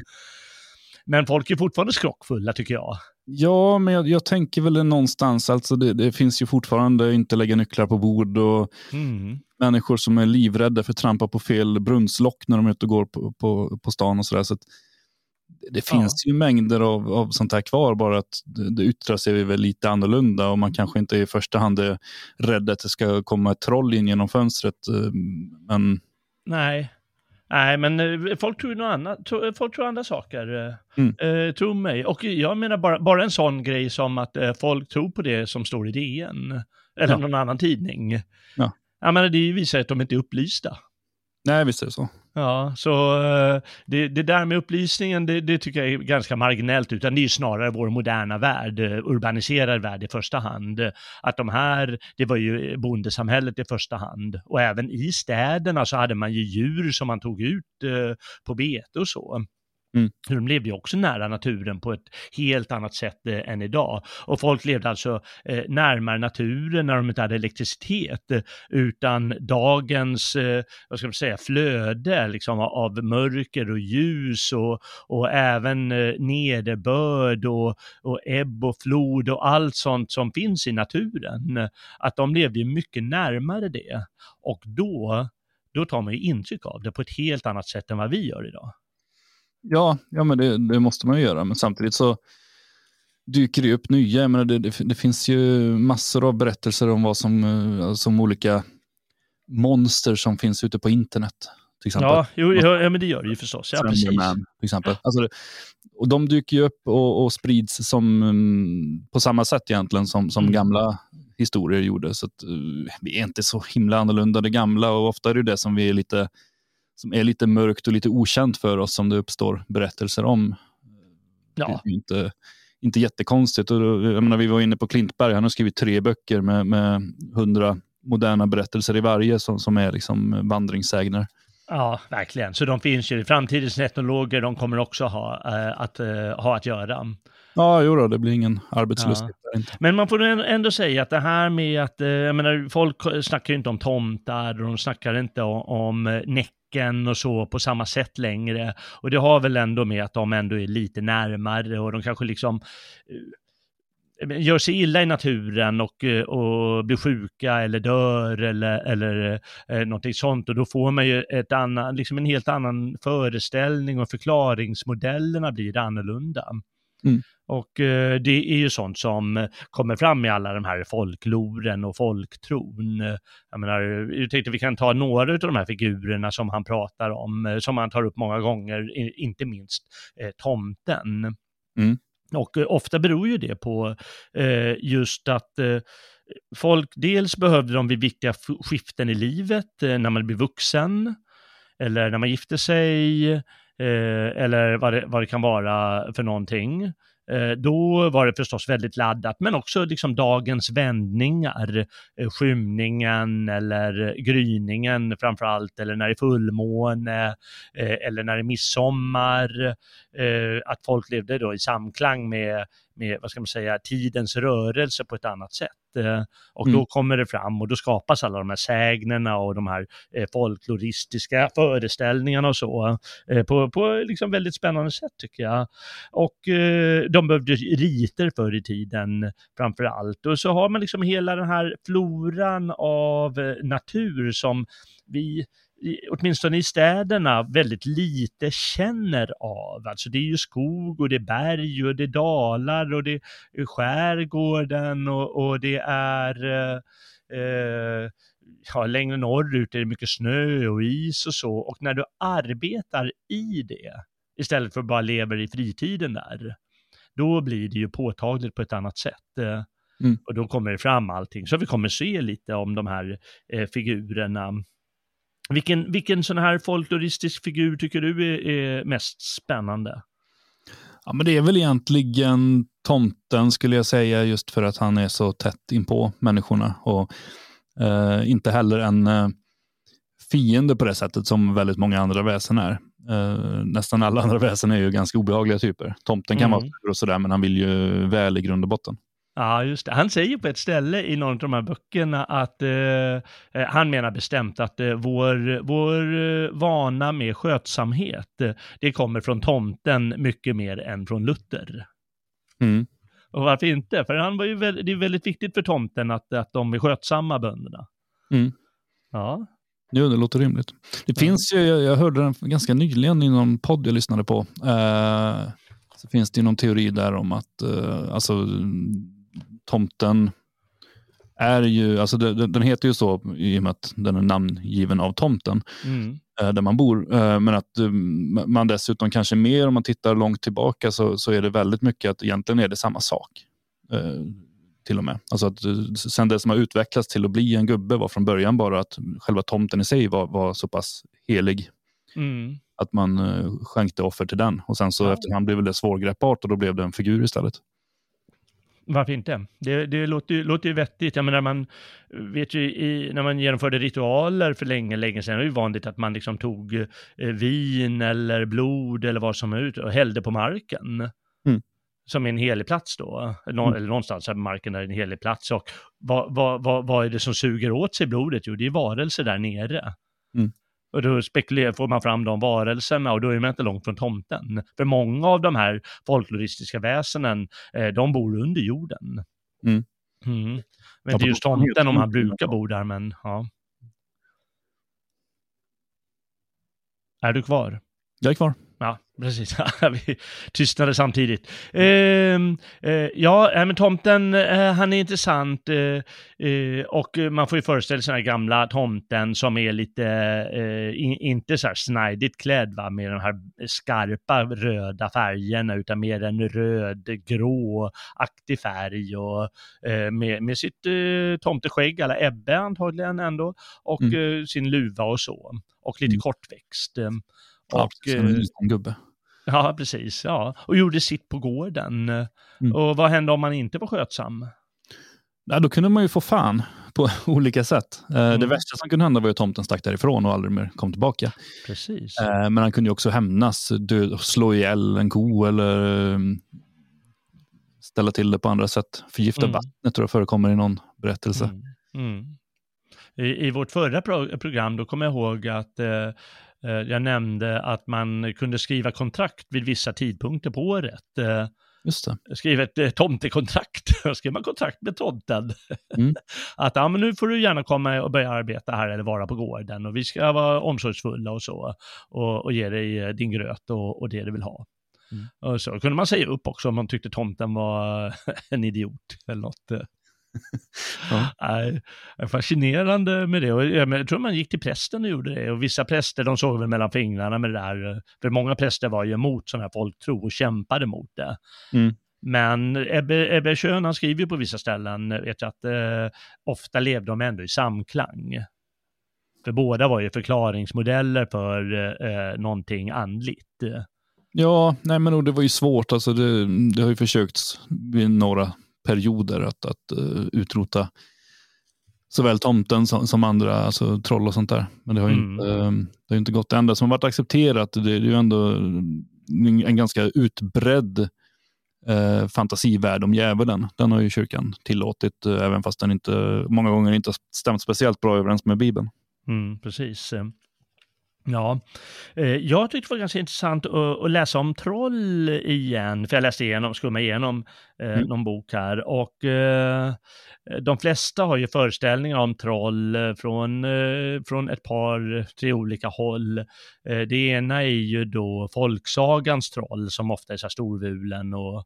[SPEAKER 1] Men folk är fortfarande skrockfulla tycker jag.
[SPEAKER 2] Ja, men jag, jag tänker väl någonstans, alltså det, det, finns ju fortfarande inte lägga nycklar på bord och mm. människor som är livrädda för att trampa på fel brunnslock när de är ute och går på, på, på stan och sådär. Så, det finns ja. ju mängder av, av sånt här kvar, bara att det, det yttrar sig väl lite annorlunda och man kanske inte i första hand är rädd att det ska komma ett troll in genom fönstret. Eh, men...
[SPEAKER 1] Nej, Nej, men eh, folk tror något annat. Folk tror andra saker. Eh, mm. Eh, tro mig. Och jag menar bara, bara en sån grej som att eh, folk tror på det som står i DN. Eller ja. någon annan tidning. Ja. Jag menar, det visar att de inte är upplysta.
[SPEAKER 2] Nej, visst är det så.
[SPEAKER 1] Ja, så eh, det, det där med upplysningen, det, det, tycker jag är ganska marginellt, utan det är snarare vår moderna värld, eh, urbaniserad värld i första hand. Att de här, det var ju eh, bondesamhället i första hand. Och även i städerna så hade man ju djur som man tog ut på bete och så. Mm. De levde ju också nära naturen på ett helt annat sätt eh, än idag. Och folk levde alltså eh, närmare naturen när de inte hade elektricitet, eh, utan dagens, eh, vad ska man säga, flöde liksom, av mörker och ljus och, och även eh, nederbörd och, och ebb och flod och allt sånt som finns i naturen. Att de levde ju mycket närmare det. Och då, då tar man ju intryck av det på ett helt annat sätt än vad vi gör idag.
[SPEAKER 2] Ja, ja men det, det, måste man ju göra. Men samtidigt så dyker det upp nya. Jag menar, det, det, det, finns ju massor av berättelser om vad som, eh, som olika monster som finns ute på internet. Till exempel.
[SPEAKER 1] Ja, jo, ja, men det gör det ju förstås. Ja, precis.
[SPEAKER 2] till exempel. Alltså, och de dyker ju upp och, och sprids som, um, på samma sätt egentligen som, som mm. gamla historier gjorde. Så att, uh, vi är inte så himla annorlunda det gamla och ofta är det det som vi är lite som är lite mörkt och lite okänt för oss som det uppstår berättelser om. Ja. Inte, inte jättekonstigt. Och då, jag menar, vi var inne på Klintberg, han har skrivit tre böcker med, med hundra moderna berättelser i varje som, som är liksom vandringssägner.
[SPEAKER 1] Ja, verkligen. Så de finns ju. Framtidens etnologer, de kommer också ha, äh, att, äh, ha att göra.
[SPEAKER 2] Ja, jo då, det blir ingen arbetslöshet. Ja.
[SPEAKER 1] Men man får ändå säga att det här med att, äh, jag menar, folk snackar ju inte om tomtar och de snackar inte om, om backen och så på samma sätt längre. Och det har väl ändå med att de ändå är lite närmare och de kanske liksom eh, gör sig illa i naturen och, eh, och blir sjuka eller dör eller, eller eh, någonting sånt. Och då får man ju ett annan, liksom en helt annan föreställning och förklaringsmodellerna blir annorlunda. Mm. Och eh, det är ju sånt som kommer fram i alla de här folkloren och folktron. Jag menar, jag tänkte vi kan ta några av de här figurerna som han pratar om, eh, som han tar upp många gånger, inte minst eh, tomten. Mm. Och eh, ofta beror ju det på eh, just att eh, folk, dels behövde de vid viktiga skiften i livet, när man blir vuxen, eller när man gifter sig, Eh, eller vad det, vad det kan vara för någonting. Eh, då var det förstås väldigt laddat, men också liksom dagens vändningar, eh, skymningen eller gryningen framför allt, eller när det är fullmåne, eller när det är midsommar, att folk levde då i samklang med, med vad ska man säga, tidens rörelse på ett annat sätt. Eh, och mm. då kommer det fram och då skapas alla de här sägnerna och de här eh, folkloristiska föreställningarna och så eh, på, på liksom väldigt spännande sätt tycker jag. Och de behövde riter förr i tiden framför allt. Och så har man liksom hela den här floran av natur som vi åtminstone i städerna, väldigt lite känner av. Alltså det är ju skog och det är berg och det är dalar och det är skärgården och, och det är eh, eh, ja, längre norrut är det mycket snö och is och så. Och när du arbetar i det, istället för att bara leva i fritiden där, då blir det ju påtagligt på ett annat sätt. Eh, mm. Och då kommer det fram allting. Så vi kommer se lite om de här eh, figurerna vilken, vilken sån här folkloristisk figur tycker du är, är, mest spännande?
[SPEAKER 2] Ja, men det är väl egentligen tomten skulle jag säga, just för att han är så tätt inpå människorna och eh, inte heller en eh, fiende på det sättet som väldigt många andra väsen är. Eh, nästan alla andra <laughs> väsen är ju ganska obehagliga typer. Tomten kan mm. vara sur och sådär, men han vill ju väl i grund och botten.
[SPEAKER 1] Ja, just det. Han säger på ett ställe i någon av de här böckerna att eh, eh han menar bestämt att eh, vår, vår eh, vana med skötsamhet, eh, det kommer från tomten mycket mer än från Luther. Mm. Och varför inte? För han var ju väldigt, det är väldigt viktigt för tomten att, att de är skötsamma bönderna. Mm.
[SPEAKER 2] Ja. Jo, det låter rimligt. Det ja. finns ju, jag, jag hörde den ganska nyligen i någon podd jag lyssnade på. Eh, så finns det ju någon teori där om att alltså, tomten är ju, alltså det, den heter ju så i och med att den är namngiven av tomten mm. Eh, där man bor. Eh, men att eh, man dessutom kanske mer om man tittar långt tillbaka så, så är det väldigt mycket att egentligen är det samma sak. Till och med. Alltså att sen det som har utvecklats till att bli en gubbe var från början bara att själva tomten i sig var, var så pass helig. Mm. Att man skänkte offer till den och sen så ja. efterhand blev det svårgreppbart och då blev det en figur istället.
[SPEAKER 1] Varför inte? Det, det låter, låter ju vettigt. Jag menar, man vet ju i, när man genomförde ritualer för länge, länge sedan, det var ju vanligt att man liksom tog eh, vin eller blod eller vad som helst och hällde på marken. Mm. Som en helig plats då, Nå, mm. eller någonstans här marken är en helig plats. Och vad, vad, vad, vad är det som suger åt sig blodet? Jo, det är varelser där nere. Mm. Och då spekulerar, får man fram de varelserna och då är man inte långt från tomten. För många av de här folkloristiska väsenen, eh, de bor under jorden. Mm. Mm. Men inte just tomten om han brukar bo där, men ja. Är du kvar?
[SPEAKER 2] Jag är kvar.
[SPEAKER 1] Precis. <laughs> vi tystnade samtidigt. Eh, eh, ja, men tomten, eh, han är intressant eh, eh, och man får ju föreställa sig den här gamla tomten som är lite, eh, in, inte så här snajdigt klädd va, med de här skarpa röda färgerna utan mer en röd-grå-aktig färg och med, med sitt eh, tomteskägg, alla Ebbe antagligen ändå, och mm. sin luva och så. Och lite mm. kortväxt.
[SPEAKER 2] Och, ja, som en liten gubbe.
[SPEAKER 1] Ja, precis. Ja. Och gjorde sitt på gården. Mm. Och vad hände om man inte var skötsam?
[SPEAKER 2] Ja, då kunde man ju få fan på <laughs> olika sätt. Mm. Det värsta som kunde hända var att tomten stack därifrån och aldrig mer kom tillbaka.
[SPEAKER 1] Precis.
[SPEAKER 2] Men han kunde också hämnas, slå ihjäl en ko eller ställa till det på andra sätt. Förgifta mm. vattnet tror jag förekommer i någon berättelse. Mm.
[SPEAKER 1] Mm. I, I, vårt förra pro program, då kommer jag ihåg att eh, eh, jag nämnde att man kunde skriva kontrakt vid vissa tidpunkter på året. Eh,
[SPEAKER 2] Just det.
[SPEAKER 1] Skriva ett eh, tomtekontrakt. <laughs> Då skrev man kontrakt med tomten. Mm. <laughs> att ja, men nu får du gärna komma och börja arbeta här eller vara på gården och vi ska vara omsorgsfulla och så och, och ge dig eh, din gröt och, och det du vill ha. Mm. Och så kunde man säga upp också om man tyckte tomten var <laughs> en idiot eller något. Ja. fascinerande med det. Och jag tror man gick till prästen och gjorde det. Och vissa präster de såg väl mellan fingrarna med det där. För många präster var ju emot sån här folktro och kämpade mot det. Mm. Men Ebbe, Ebbe Schön, han skriver ju på vissa ställen, vet jag, att eh, ofta levde de ändå i samklang. För båda var ju förklaringsmodeller för eh, någonting andligt.
[SPEAKER 2] Ja, nej men det var ju svårt. Alltså det, det har ju försökts vid några perioder att, att uh, utrota såväl tomten som, som, andra, alltså troll och sånt där. Men det har ju mm. inte, det har inte gått. Enda som har varit accepterat, det, det är ju ändå en ganska utbredd uh, fantasivärld om djävulen. Den har ju kyrkan tillåtit, även fast den inte många gånger inte stämt speciellt bra överens med Bibeln.
[SPEAKER 1] Mm, precis. Ja, eh, jag tyckte det var ganska intressant att, läsa om troll igen, för jag läste igenom, skumma igenom eh, mm. någon bok här och eh, de flesta har ju föreställningar om troll från, från ett par, tre olika håll. Det ena är ju då folksagans troll som ofta är så här storvulen och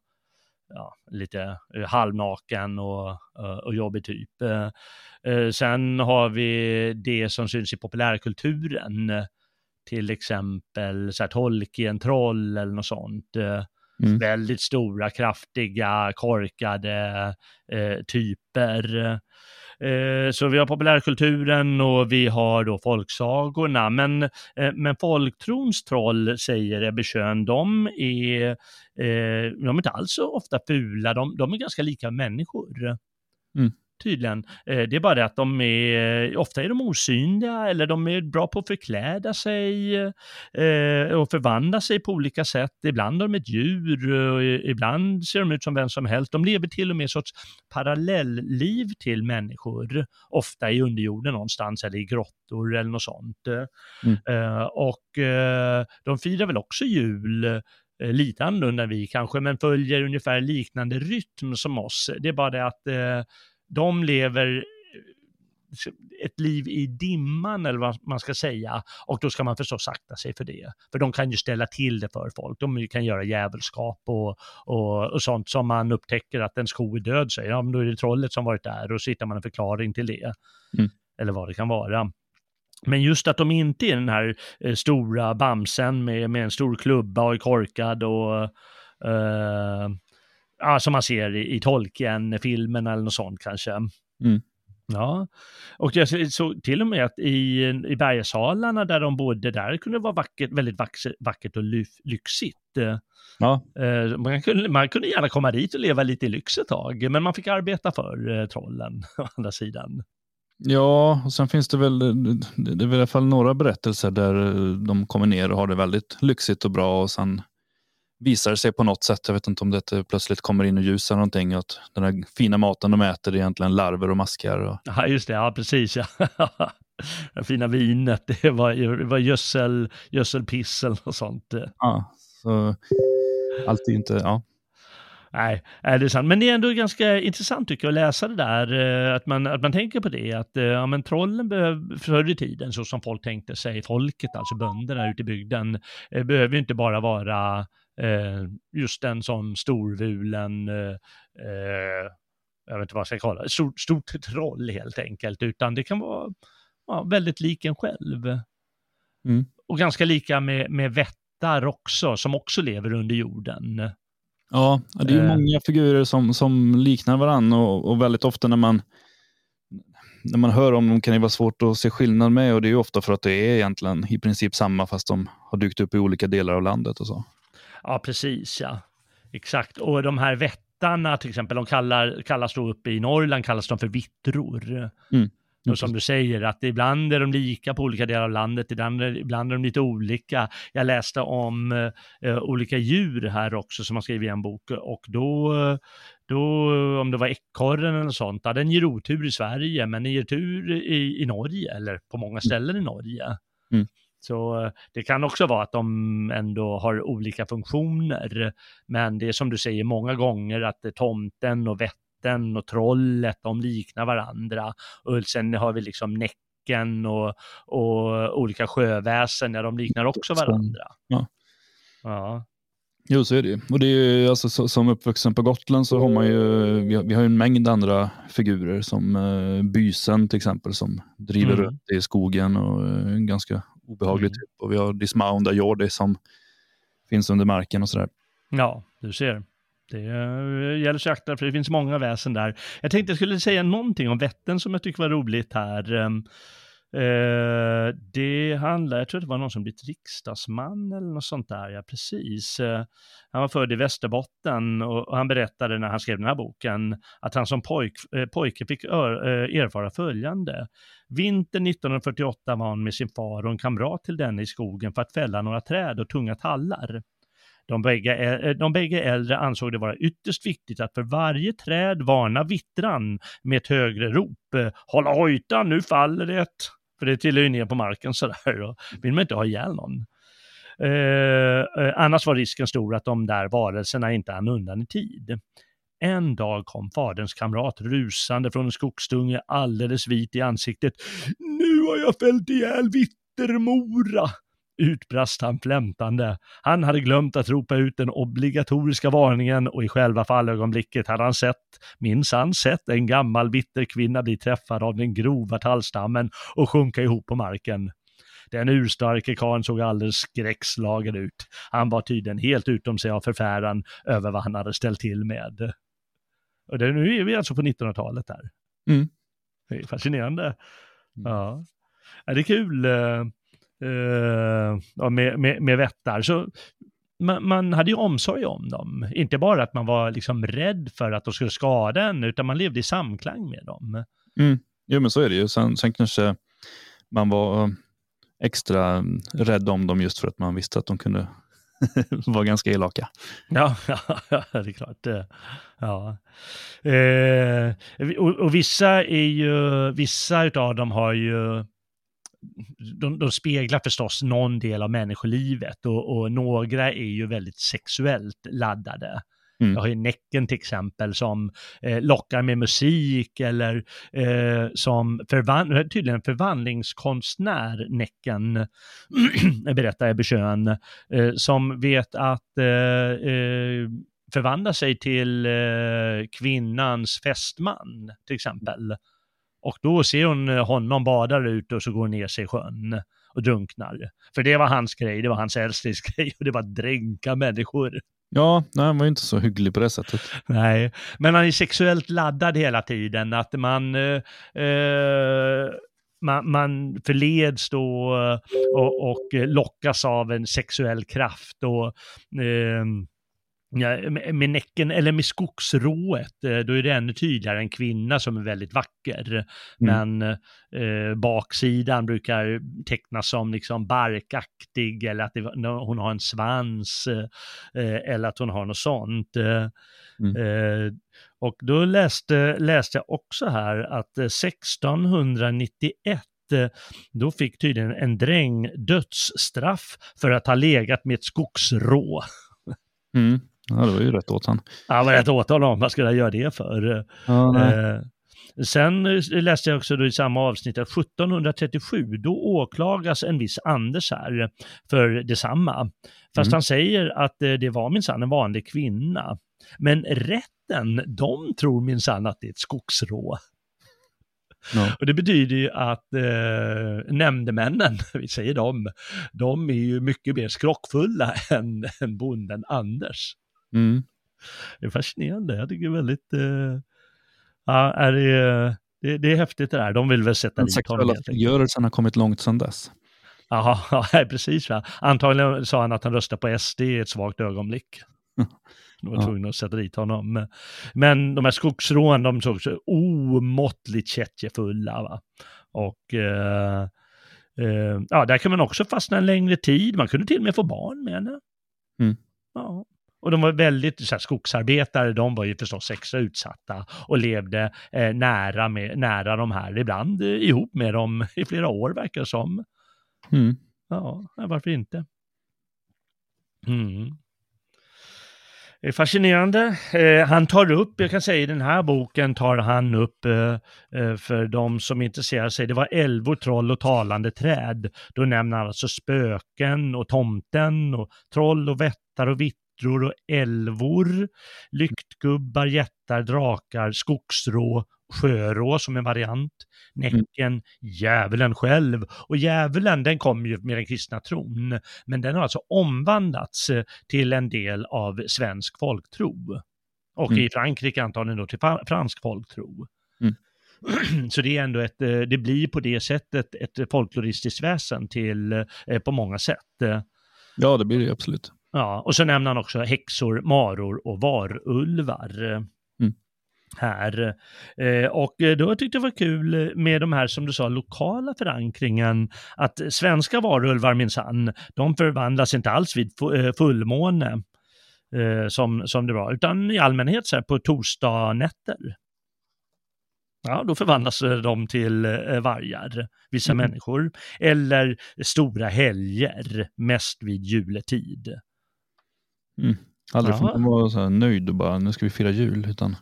[SPEAKER 1] ja, lite halvnaken och, och jobbig typ. Sen har vi det som syns i populärkulturen till exempel så här, Tolkien-troll eller något sånt. Eh, mm. Väldigt stora, kraftiga, korkade eh, typer. Eh, så vi har populärkulturen och vi har då folksagorna. Men, eh, men folktrons troll, säger Ebbe Schön, de är, eh, de är inte alls så ofta fula, de, de är ganska lika människor. Mm tydligen. Eh, det är bara det att de är, ofta är de osynliga eller de är bra på att förkläda sig eh, och förvandla sig på olika sätt. Ibland är de ett djur och ibland ser de ut som vem som helst. De lever till och med sorts parallellliv till människor, ofta i underjorden någonstans eller i grottor eller något sånt. Mm. Eh, och de firar väl också jul lite annorlunda än vi kanske, men följer ungefär liknande rytm som oss. Det är bara det att eh, de lever eh, ett liv i dimman eller vad man ska säga och då ska man förstås akta sig för det. För de kan ju ställa till det för folk. De kan göra jävelskap och, och, och sånt som man upptäcker att en sko är död säger, ja men då är det trollet som varit där och så hittar man en förklaring till det. Mm. Eller vad det kan vara. Men just att de inte är den här eh, stora bamsen med, med en stor klubba och är korkad och eh, ja, som man ser i, i Tolkien-filmen eller något sånt kanske. Mm. Ja, och jag såg till och med att i, i bergssalarna där de bodde, där kunde det vara vackert, väldigt vackert, och lyxigt. Ja. Eh, man, kunde, man kunde gärna komma dit och leva lite i lyx ett tag, men man fick arbeta för eh, trollen <laughs> å andra sidan.
[SPEAKER 2] Ja, och sen finns det väl, det är väl i alla fall några berättelser där de kommer ner och har det väldigt lyxigt och bra och sen visar sig på något sätt. Jag vet inte om det plötsligt kommer in och ljusar någonting. Att den här fina maten de äter är egentligen larver och maskar. Och...
[SPEAKER 1] Ja, just det. Ja, precis. Ja. <laughs> det fina vinet, det var, det var gödsel, gödselpiss och sånt.
[SPEAKER 2] Ja, så allt är inte, ja.
[SPEAKER 1] Nej, är det sant. Men det är ändå ganska intressant tycker jag att läsa det där, eh, att man, att man tänker på det, att eh, ja, men trollen förr i tiden, så som folk tänkte sig, folket, alltså bönderna ute i bygden, eh, behöver inte bara vara just en sån storvulen, eh, eh, jag vet inte vad jag ska kalla det, stort, stort troll helt enkelt, utan det kan vara ja, väldigt lik en själv. Mm. Och ganska lika med, med vättar också, som också lever under jorden.
[SPEAKER 2] Ja, det är eh. många figurer som, som liknar varandra och, och, väldigt ofta när man när man hör om dem kan det vara svårt att se skillnad med och det är ofta för att det är egentligen i princip samma fast de har dykt upp i olika delar av landet och så.
[SPEAKER 1] Ja, precis ja. Exakt. Och de här vättarna till exempel, de kallar, kallas då uppe i Norrland kallas de för vittror. Mm. Och som du säger, att ibland är de lika på olika delar av landet, ibland, ibland är de lite olika. Jag läste om eh, olika djur här också som har skrivit i en bok och då, då om det var ekorren eller sånt, ja, den ger otur i Sverige, men den ger tur i, i Norge, eller på många mm. ställen i Norge. Mm. Så det kan också vara att de ändå har olika funktioner. Men det är som du säger många gånger att tomten och vett katten och trollet, de liknar varandra. Och sen har vi liksom Näcken och, och olika sjöväsen, ja de liknar också varandra.
[SPEAKER 2] Ja. ja. Jo, så är det ju. Och det är ju, alltså, som uppvuxen på Gotland så har man ju, vi har, vi har en mängd andra figurer som uh, Bysen till exempel som driver mm. runt i skogen och uh, ganska obehaglig mm. typ. Och vi har Dismounda Jordi som finns under marken och sådär.
[SPEAKER 1] Ja, du ser. Det gäller sig akta för det finns många väsen där. Jag tänkte jag skulle säga någonting om Vättern som jag tycker var roligt här. Eh, det handlar, jag tror det var någon som blivit riksdagsman eller något sånt där, ja precis. Eh, han var född i Västerbotten och han berättade när han skrev den här boken att han som pojk, eh, pojke fick eh, erfara följande. Vintern 1948 var han med sin far och en kamrat till denne i skogen för att fälla några träd och tunga tallar. De bägge, eh, de bägge äldre ansåg det vara ytterst viktigt att för varje träd varna vittran med ett högre rop. Hålla hojtan, nu faller det! För det tillhör ju ner på marken sådär och vill man inte ha ihjäl någon. Eh, eh, annars var risken stor att de där varelserna inte hann undan i tid. En dag kom faderns kamrat rusande från en skogsdunge alldeles vit i ansiktet. Nu har jag fällt ihjäl Vittermora! Utbrast han flämtande. Han hade glömt att ropa ut den obligatoriska varningen och i själva fallögonblicket hade han sett, minsann sett, en gammal bitter kvinna bli träffad av den grova tallstammen och sjunka ihop på marken. Den urstarke karln såg alldeles skräckslagen ut. Han var tydligen helt utom sig av förfäran över vad han hade ställt till med. Och det, nu är vi alltså på 1900-talet här. Mm. Det är fascinerande. Mm. Ja. Det är kul. Eh, med, med, med vättar. Så man, man, hade ju omsorg om dem. Inte bara att man var liksom rädd för att de skulle skada en, utan man levde i samklang med dem.
[SPEAKER 2] Mm. Jo, men så är det ju. Sen, sen kanske man var extra rädd om dem just för att man visste att de kunde <laughs> vara ganska elaka. <laughs>
[SPEAKER 1] Ja, ja, det är klart. Ja. Eh, och, och, vissa är ju, vissa utav dem har ju de, de speglar förstås någon del av människolivet och, och några är ju väldigt sexuellt laddade. Mm. Jag har ju Näcken till exempel som eh, lockar med musik eller eh, som förvan tydligen förvandlingskonstnär, Näcken, <clears throat> berättar Ebbe Schön, eh, som vet att eh, eh, förvandla sig till eh, kvinnans fästman till exempel. Och då ser hon eh, honom bada där ute och så går hon ner sig i sjön och drunknar. För det var hans grej, det var hans älsklingsgrej <laughs> och det var att dränka människor.
[SPEAKER 2] Ja, nej, han var ju inte så hygglig på det sättet.
[SPEAKER 1] Nej, men han är sexuellt laddad hela tiden, att man, eh, eh man, man förleds då eh, och, och lockas av en sexuell kraft och eh, Ja, med näcken eller med skogsrået, eh, då är det ännu tydligare en kvinna som är väldigt vacker. Mm. Men eh, baksidan brukar tecknas som liksom barkaktig eller att det, hon har en svans eh, eller att hon har något sånt. Eh, mm. Eh, och då läste, läste jag också här att 1691 då fick tydligen en dräng dödsstraff för att ha legat med ett skogsrå.
[SPEAKER 2] Mm. Ja, det var ju rätt åt han.
[SPEAKER 1] Ja, det var rätt åt honom. Vad skulle jag göra det för? Ja, eh, sen läste jag också i samma avsnitt att 1737, då åklagas en viss Anders här för detsamma. Fast mm. han säger att eh, det var minsann en vanlig kvinna. Men rätten, de tror minsann att det är ett skogsrå. No. Och det betyder ju att eh, nämndemännen, <laughs> vi säger dem, de är ju mycket mer skrockfulla <laughs> än, än bonden Anders. Mm. Det är fascinerande. Jag tycker väldigt... Eh, ja, är det, det, det, är häftigt det där. De vill väl sätta dit
[SPEAKER 2] honom. Den sexuella frigörelsen har kommit långt sedan dess.
[SPEAKER 1] Jaha, <laughs> ja, precis. Va? Antagligen sa han att han röstade på SD i ett svagt ögonblick. De var ja. tvungna att sätta dit honom. Men de här skogsrån, de såg så omåttligt kättjefulla. Va? Och eh, eh, ja, där kan man också fastna en längre tid. Man kunde till och med få barn med henne. Mm. Ja. Och de var väldigt, så här, skogsarbetare, de var ju förstås extra utsatta och levde eh, nära, med, nära de här, ibland eh, ihop med dem <laughs> i flera år verkar det som. Mm. Ja, varför inte? Mm. Det är fascinerande. Eh, han tar upp, jag kan säga i den här boken tar han upp, eh, eh, för de som intresserar sig, det var älvor, troll och talande träd. Då nämner han alltså spöken och tomten och troll och vättar och vitt hydror och älvor, lyktgubbar, jättar, drakar, skogsrå, sjörå som en variant, näcken, mm. djävulen själv. Och djävulen den kom ju med den kristna tron, men den har alltså omvandlats eh, till en del av svensk folktro. Och mm. i Frankrike antagligen då till fransk folktro. Mm. <clears throat> Så det är ändå ett, eh, det blir på det sättet ett folkloristiskt väsen till, eh, på många sätt.
[SPEAKER 2] Ja, det blir det absolut.
[SPEAKER 1] Ja, och så nämner han också häxor, maror och varulvar. Mm. Här. Eh, och då tyckte jag det var kul med de här, som du sa, lokala förankringen. Att svenska varulvar minsann, de förvandlas inte alls vid eh, fullmåne. Eh, som, som det var, utan i allmänhet så här på torsdagnätter. Ja, då förvandlas de till vargar, vissa mm. människor. Eller stora helger, mest vid juletid.
[SPEAKER 2] Mm. Aldrig får man vara så nöjd och bara, nu ska vi fira jul, utan...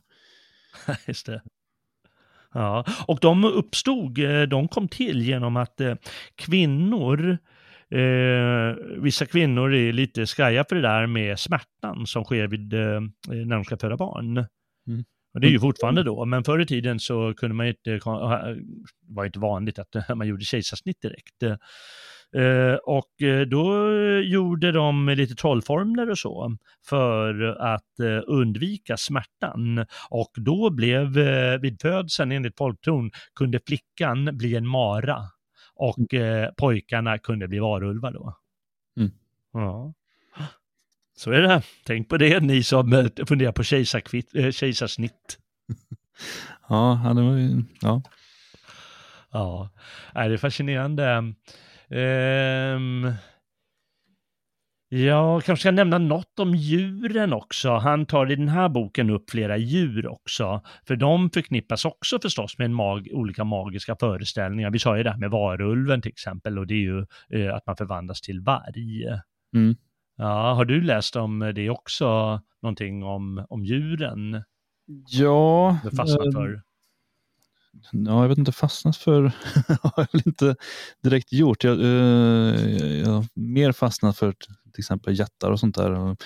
[SPEAKER 2] <laughs>
[SPEAKER 1] Just det. Ja, och de uppstod, eh, de kom till genom att eh, kvinnor, eh, vissa kvinnor är lite skaja för det där med smärtan som sker vid, eh, när de ska föda barn. Mm. Och det är ju fortfarande då, men förr i tiden så kunde man inte, var inte vanligt att <laughs> man gjorde kejsarsnitt direkt. Eh, och eh, då gjorde de lite trollformler och så för att eh, undvika smärtan. Och då blev vid födseln enligt folktron kunde flickan bli en mara och mm. pojkarna kunde bli varulvar då. Mm. Ja. Så är det. Tänk på det ni som funderar på kejsarsnitt. <laughs>
[SPEAKER 2] ja, det var ju, ja.
[SPEAKER 1] Ja, det är fascinerande. Um, jag kanske ska nämna något om djuren också. Han tar i den här boken upp flera djur också, för de förknippas också förstås med mag olika magiska föreställningar. Vi sa ju det här med varulven till exempel och det är ju eh, att man förvandlas till varg. Mm. Ja, har du läst om det också, någonting om, om djuren?
[SPEAKER 2] Ja.
[SPEAKER 1] Du fastnat för?
[SPEAKER 2] Ja, jag vet inte, fastnat för <laughs> har jag väl inte direkt gjort. Jag, uh, jag har mer fastnat för till exempel jättar och sånt där. Och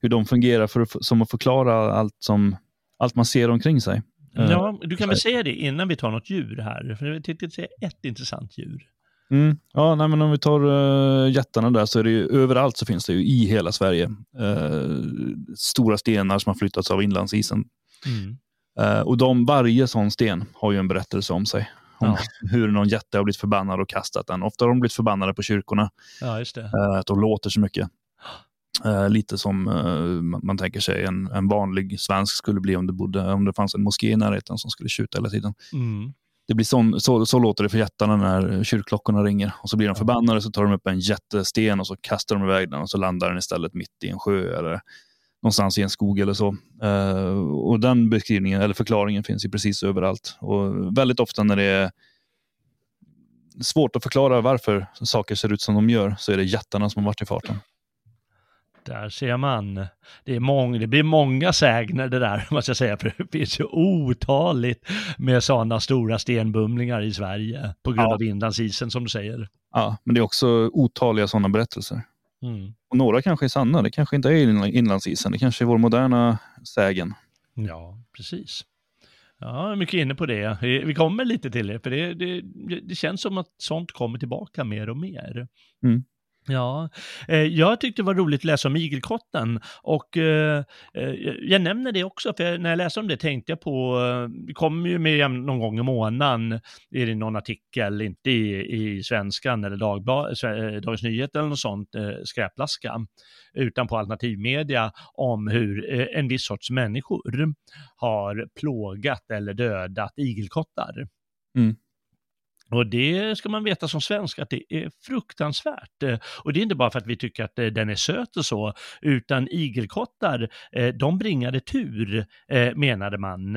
[SPEAKER 2] hur de fungerar för att, som att förklara allt, som, allt man ser omkring sig.
[SPEAKER 1] Uh, ja, du kan väl säga det innan vi tar något djur här. För jag tänkte säga ett intressant djur.
[SPEAKER 2] Mm. Ja, nej, men om vi tar uh, jättarna där så är det ju överallt så finns det ju i hela Sverige uh, stora stenar som har flyttats av inlandsisen. Mm. Uh, och de, varje sån sten har ju en berättelse om sig. Om ja. <laughs> hur någon jätte har blivit förbannad och kastat den. Ofta har de blivit förbannade på kyrkorna.
[SPEAKER 1] Ja, just det.
[SPEAKER 2] Uh, att de låter så mycket. Uh, lite som man, man, tänker sig en, en vanlig svensk skulle bli om det, bodde, om det fanns en moské i närheten som skulle tjuta hela tiden. Mm. Det blir sån, så, så låter det för jättarna när kyrkklockorna ringer. Och så blir de förbannade så tar de upp en jättesten och så kastar de iväg den och så landar den istället mitt i en sjö eller någonstans i en skog eller så. Uh, och den beskrivningen eller förklaringen finns ju precis överallt. Och väldigt ofta när det är svårt att förklara varför saker ser ut som de gör så är det jättarna som har varit i farten.
[SPEAKER 1] Där ser man. Det, är mång, det blir många sägner det där, <laughs> måste jag säga, för det finns ju otaligt med sådana stora stenbumlingar i Sverige på grund ja. av inlandsisen som du säger.
[SPEAKER 2] Ja, men det är också otaliga sådana berättelser. Mm. Och några kanske är sanna, det kanske inte är inlandsisen, det kanske är vår moderna sägen.
[SPEAKER 1] Ja, precis. Ja, jag är mycket inne på det. Vi kommer lite till det, för det, det, det känns som att sånt kommer tillbaka mer och mer. Mm. Ja, eh, jag tyckte det var roligt att läsa om igelkotten och eh, eh jag nämner det också för när jag läste om det tänkte jag på, eh, det kommer ju med någon gång i månaden är det någon artikel, inte i, i Svenskan eller Dagblad, eh, Dagens Nyheter eller något sånt, skräplaska, utan på alternativmedia om hur en viss sorts människor har plågat eller dödat igelkottar. Mm. Och det ska man veta som svensk att det är fruktansvärt. Eh, och det är inte bara för att vi tycker att eh, den är söt och så, utan igelkottar, eh, de bringade tur, menade man.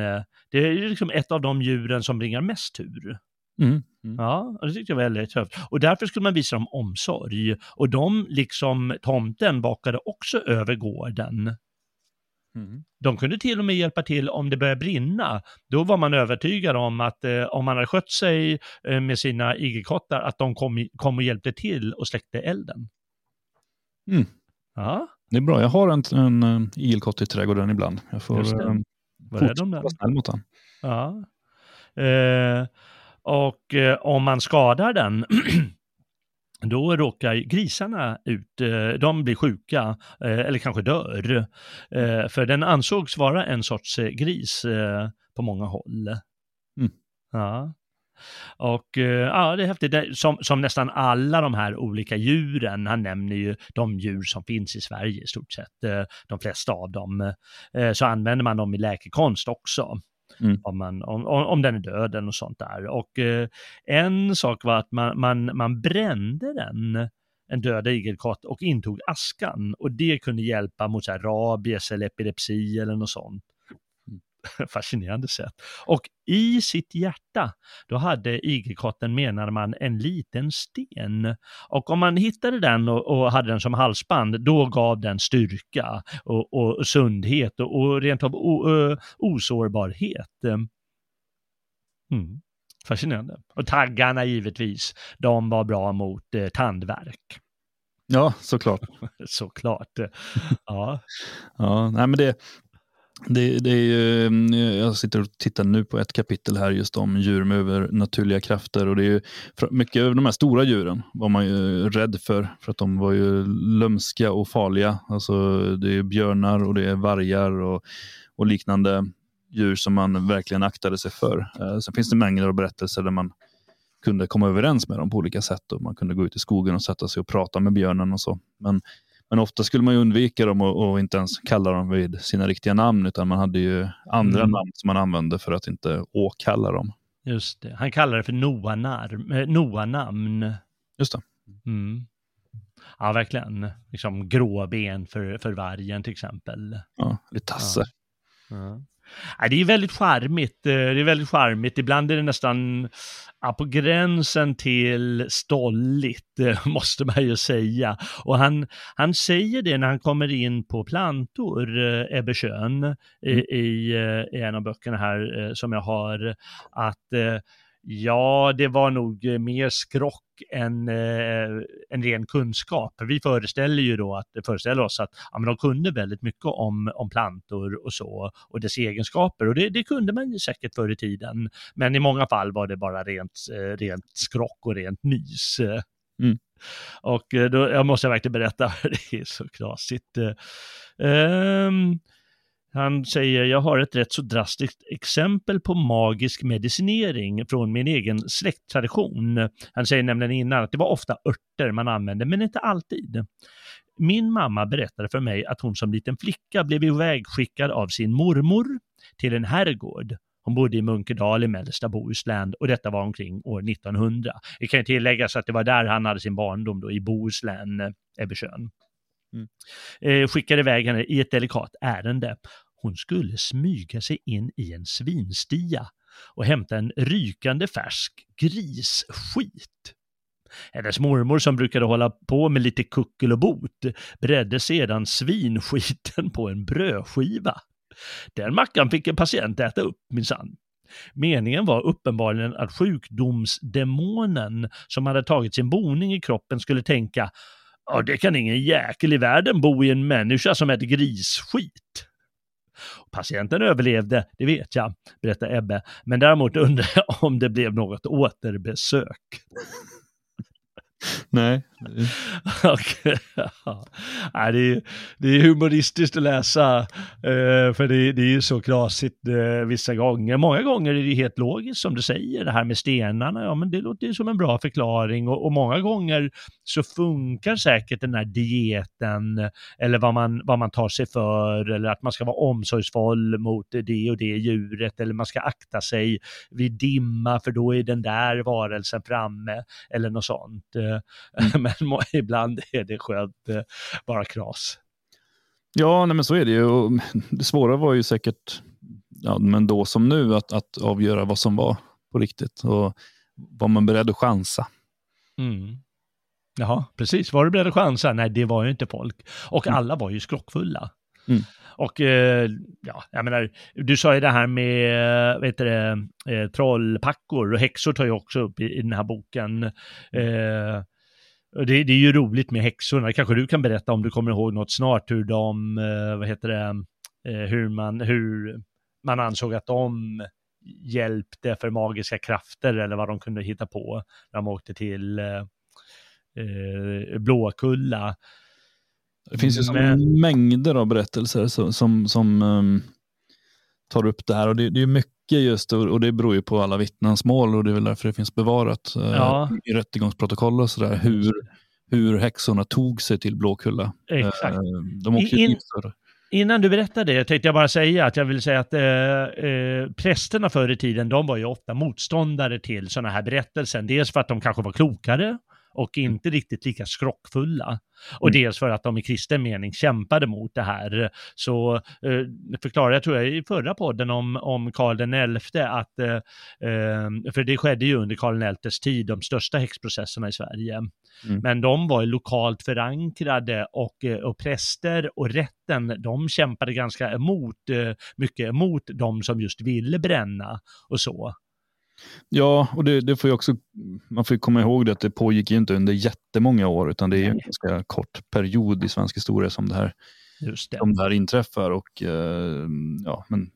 [SPEAKER 1] Det är liksom ett av de djuren som bringar mest tur. Mm. Mm. Ja, det tyckte jag var väldigt tufft. Och därför skulle man visa dem omsorg. Och de, liksom tomten, vakade också över gården. Mm. De kunde till och med hjälpa till om det började brinna. Då var man övertygad om att eh, om man hade skött sig eh, med sina igelkottar, att de kom, kom och hjälpte till och släckte elden.
[SPEAKER 2] Mm. Ja. Det är bra, jag har en, en, en igelkott i trädgården ibland. Jag får eh,
[SPEAKER 1] vara snäll mot den. Ja. Eh, och eh, om man skadar den <clears throat> då råkar grisarna ut, eh, de blir sjuka eh, eller kanske dör. Eh, för den ansågs vara en sorts gris på många håll. Mm. Ja. Och ja, det är häftigt. Som, som nästan alla de här olika djuren, han nämner ju de djur som finns i Sverige i stort sett, de flesta av dem, så använder man dem i läkekonst också. Mm. Om, man, om, om den är död eller något sånt där. Och eh, en sak var att man, man, man brände den, en död igelkott, och intog askan. Och det kunde hjälpa mot så här, rabies eller epilepsi eller något sånt. <laughs> fascinerande sätt. Och i sitt hjärta, då hade igelkotten, menade man, en liten sten. Och om man hittade den och, och hade den som halsband, då gav den styrka och, och sundhet och, och rent av o, ö, osårbarhet. Mm. Fascinerande. Och taggarna givetvis, de var bra mot eh, tandvärk.
[SPEAKER 2] Ja, såklart. <laughs>
[SPEAKER 1] såklart. Ja.
[SPEAKER 2] ja, nej men det, det, det, är ju, eh, jag sitter och tittar nu på ett kapitel här just om djur med övernaturliga krafter och det är ju mycket av de här stora djuren var man ju rädd för för att de var ju lömska och farliga. Alltså det är björnar och det är vargar och, och liknande djur som man verkligen aktade sig för. Eh, sen finns det mängder av berättelser där man kunde komma överens med dem på olika sätt och man kunde gå ut i skogen och sätta sig och prata med björnen och så. Men men ofta skulle man undvika dem och, och, inte ens kalla dem vid sina riktiga namn, utan man hade ju andra mm. namn som man använde för att inte åkalla dem.
[SPEAKER 1] Just det, han kallade det för Noa-namn. Eh,
[SPEAKER 2] Just det. Mm.
[SPEAKER 1] Ja, verkligen. Liksom gråben för, för vargen till exempel.
[SPEAKER 2] Ja, lite tasse.
[SPEAKER 1] Ja. Ja. Det är väldigt charmigt. Eh, det är väldigt charmigt. Ibland är det nästan ja, på gränsen till stolligt, eh, <laughs> måste man ju säga. Och han, han säger det när han kommer in på plantor, eh, Ebbe Schön, mm. i, i, i, en av böckerna här som jag har, att Ja, det var nog mer skrock än, eh, en ren kunskap. Vi föreställer ju då att, föreställer oss att ja, men de kunde väldigt mycket om, om plantor och så och dess egenskaper och det, det kunde man ju säkert förr i tiden. Men i många fall var det bara rent, eh, rent skrock och rent nys. Mm. Och eh, då jag måste jag verkligen berätta, <laughs> det är så knasigt. Um, han säger, jag har ett rätt så drastiskt exempel på magisk medicinering från min egen släkttradition. Han säger nämligen innan att det var ofta örter man använde, men inte alltid. Min mamma berättade för mig att hon som liten flicka blev ivägskickad av sin mormor till en herrgård. Hon bodde i Munkedal i mellersta Bohuslän och detta var omkring år 1900. Det kan tilläggas att det var där han hade sin barndom då, i Bohuslän, Ebbersjön. Mm. Eh, skickade iväg henne i ett delikat ärende. Hon skulle smyga sig in i en svinstia och hämta en rykande färsk grisskit. Hennes mormor som brukade hålla på med lite kuckel och bot bredde sedan svinskiten på en brödskiva. Den mackan fick en patient äta upp minsann. Meningen var uppenbarligen att sjukdomsdemonen som hade tagit sin boning i kroppen skulle tänka Ja, det kan ingen jäkel i världen bo i en människa som äter grisskit. Patienten överlevde, det vet jag, berättar Ebbe, men däremot undrar jag om det blev något återbesök.
[SPEAKER 2] Nej. <laughs>
[SPEAKER 1] okay. ja, det, är, det är humoristiskt att läsa, eh, för det, det är ju så knasigt eh, vissa gånger. Många gånger är det helt logiskt som du säger, det här med stenarna, ja men det låter ju som en bra förklaring och, och många gånger så funkar säkert den här dieten eller vad man, vad man tar sig för eller att man ska vara omsorgsfull mot det och det djuret eller man ska akta sig vid dimma för då är den där varelsen framme eller något sånt. <laughs> Mm. Men ibland är det skönt eh, bara kras.
[SPEAKER 2] Ja, nej, men så är det ju. det svåra var ju säkert, ja, men då som nu, att, att avgöra vad som var på riktigt och var man beredd att chansa.
[SPEAKER 1] Mm. Jaha, precis. Var du beredd att chansa? Nej, det var ju inte folk. Och mm. alla var ju skrockfulla. Mm. Och eh, ja, jag menar, du sa ju det här med, vet du, eh, trollpackor och häxor tar ju också upp i, i den här boken. Eh, det, det, är ju roligt med häxorna, kanske du kan berätta om du kommer ihåg något snart hur de, eh, vad heter det, eh, hur man, hur man ansåg att de hjälpte för magiska krafter eller vad de kunde hitta på när de åkte till eh, eh Blåkulla.
[SPEAKER 2] Det finns ju Men... mängder av berättelser som, som, som um, tar upp det här och det, det är mycket just och det beror ju på alla vittnesmål och det är väl därför det finns bevarat uh, ja. i rättegångsprotokoll och sådär hur, hur häxorna tog sig till Blåkulla.
[SPEAKER 1] Exakt. Uh, de åkte In, Innan du berättar det tänkte jag bara säga att jag vill säga att eh, eh, prästerna förr i tiden, de var ju ofta motståndare till sådana här berättelser. Dels för att de kanske var klokare och inte riktigt lika skrockfulla. Och mm. dels för att de i kristen mening kämpade mot det här. Så eh, förklarade jag, tror jag, i förra podden om, om Karl XI att, eh, eh, för det skedde ju under Karl XIs tid, de största häxprocesserna i Sverige. Mm. Men de var lokalt förankrade och, eh, och präster och rätten, de kämpade ganska emot, eh, mycket emot de som just ville bränna och så.
[SPEAKER 2] Ja, och det, det, får ju också, man får komma ihåg det att det pågick ju inte under jättemånga år, utan det är en ganska kort period i svensk historia som det här, Just det. Som det här inträffar. Och, eh, ja, men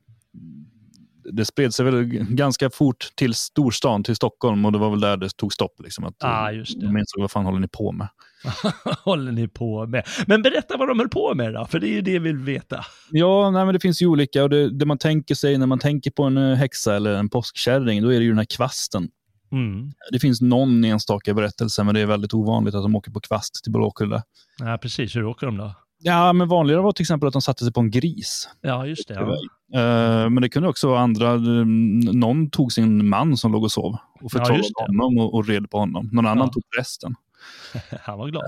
[SPEAKER 2] det spred sig väl ganska fort till storstan, till Stockholm och det var väl där det tog stopp. Liksom, att,
[SPEAKER 1] ah, just det.
[SPEAKER 2] De insåg, vad fan håller ni på med? <laughs>
[SPEAKER 1] håller ni på med? Men berätta vad de höll på med då, för det är ju det vi vill veta.
[SPEAKER 2] Ja, nej, men det finns ju olika och det, det, man tänker sig när man tänker på en eh, häxa eller en påskkärring, då är det ju den här kvasten. Mm. Det finns någon enstaka berättelse, men det är väldigt ovanligt att de åker på kvast till Blåkulla.
[SPEAKER 1] Ja, precis. Hur åker de då?
[SPEAKER 2] Ja, men vanligare var till exempel att de satte sig på en gris.
[SPEAKER 1] Ja, just det. Ja.
[SPEAKER 2] Uh, men det kunde också vara andra. Någon tog sin man som låg och sov och förtrollade ja, honom och, och, red på honom. Någon annan tog resten. <laughs>
[SPEAKER 1] Han var glad.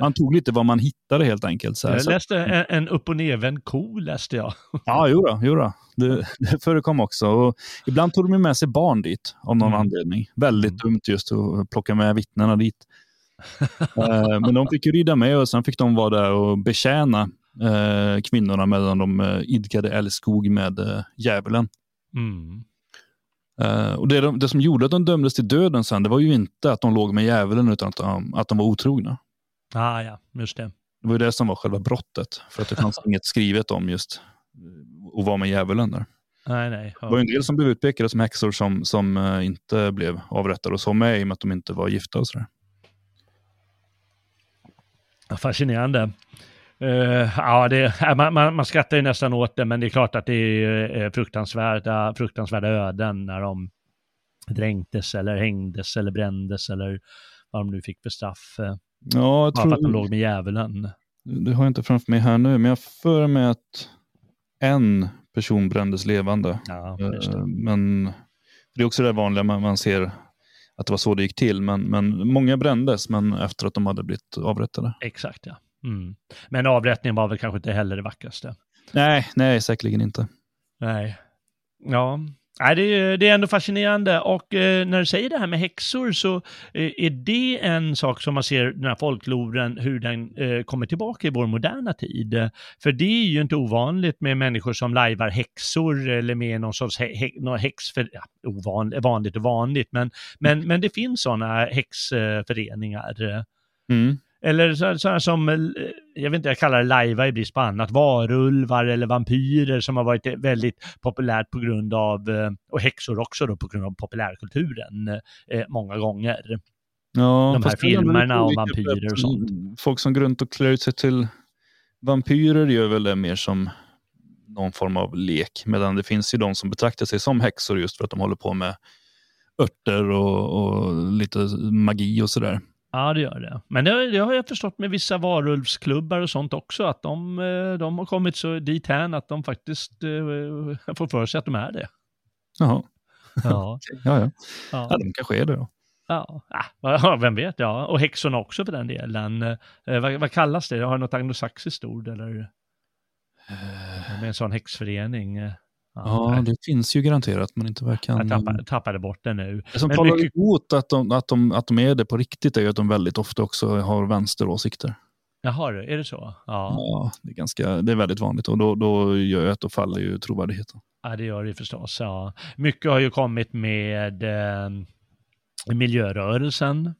[SPEAKER 2] Han tog lite vad man hittade helt enkelt. Så
[SPEAKER 1] här, jag läste en, en upp och nervänd ko, läste jag. <laughs>
[SPEAKER 2] Ja, jodå, jodå. Det, <laughs> det förekom också. Och ibland tog de med sig barn dit av någon mm. anledning. Väldigt mm. dumt just att plocka med vittnena dit. Eh, men de fick ju rida med och sen fick de vara där och betjäna eh, kvinnorna medan de eh, idkade älskog med djävulen. Mm. och det, det, som gjorde att de dömdes till döden sen, det var ju inte att de låg med djävulen utan att de, att de var otrogna.
[SPEAKER 1] Ah, ja, just det.
[SPEAKER 2] Det var ju det som var själva brottet, för att det fanns <laughs> inget skrivet om just att vara med djävulen där.
[SPEAKER 1] Nej, nej.
[SPEAKER 2] Det var en del som blev utpekade som häxor som, som inte blev avrättade och så med i och med att de inte var gifta och sådär.
[SPEAKER 1] Fascinerande. Uh, ja, det, man, man, man skrattar ju nästan åt det, men det är klart att det är fruktansvärda, fruktansvärda öden när de dränktes eller hängdes eller brändes eller vad de nu fick för straff. Eh, ja, jag tror... för att de låg med djävulen.
[SPEAKER 2] Det har jag inte framför mig här nu, men jag för mig att en person brändes levande.
[SPEAKER 1] Ja, det.
[SPEAKER 2] Men det är också det vanliga man, man ser att det var så det gick till. Men, men många brändes, men efter att de hade blivit avrättade.
[SPEAKER 1] Exakt, ja. Mm. Men avrättningen var väl kanske inte heller det vackraste?
[SPEAKER 2] Nej, nej, säkerligen inte.
[SPEAKER 1] Nej. Ja, Nej, det, är, det är ändå fascinerande och eh, när du säger det här med häxor så eh, är det en sak som man ser den här folkloren, hur den eh, kommer tillbaka i vår moderna tid. För det är ju inte ovanligt med människor som lajvar häxor eller med någon sorts hä någon häx, för, ja, ovanligt, vanligt och vanligt, men, men, men det finns sådana häxföreningar. Mm. Eller sådana som, eh, jag vet inte, jag kallar det lajva i brist på annat, varulvar eller vampyrer som har varit väldigt populärt på grund av, eh, och häxor också då, på grund av populärkulturen eh, många gånger.
[SPEAKER 2] Ja,
[SPEAKER 1] de här filmerna om vampyrer och sånt.
[SPEAKER 2] Folk som går runt och klär ut sig till vampyrer gör väl det mer som någon form av lek. Medan det finns ju de som betraktar sig som häxor just för att de håller på med örter och, och lite magi och sådär.
[SPEAKER 1] Ja, det gör det. Men det, det har jag förstått med vissa varulvsklubbar och sånt också, att de, eh, de har kommit så dithän att de faktiskt eh, får för sig att de är det.
[SPEAKER 2] Jaha,
[SPEAKER 1] Ja, <laughs>
[SPEAKER 2] ja, ja.
[SPEAKER 1] ja.
[SPEAKER 2] ja de kanske är det då.
[SPEAKER 1] Ja, ja, vem vet, ja. Och häxorna också för den delen. Eh, vad, vad kallas det? Har du något anglosaxiskt ord eller? Med en sån häxförening?
[SPEAKER 2] Ja, det finns ju garanterat, men inte vad jag kan...
[SPEAKER 1] Jag tappade, tappade bort det nu.
[SPEAKER 2] Det som
[SPEAKER 1] Men
[SPEAKER 2] talar
[SPEAKER 1] mycket-
[SPEAKER 2] emot att de, att, de, att de är det på riktigt är ju att de väldigt ofta också har vänsteråsikter.
[SPEAKER 1] Jaha, är det så? Ja.
[SPEAKER 2] Ja, det, är ganska, det är väldigt vanligt och då, då gör ju att då faller ju trovärdigheten.
[SPEAKER 1] ja, det gör det förstås. Ja. Mycket har ju kommit med eh, miljörörelsen.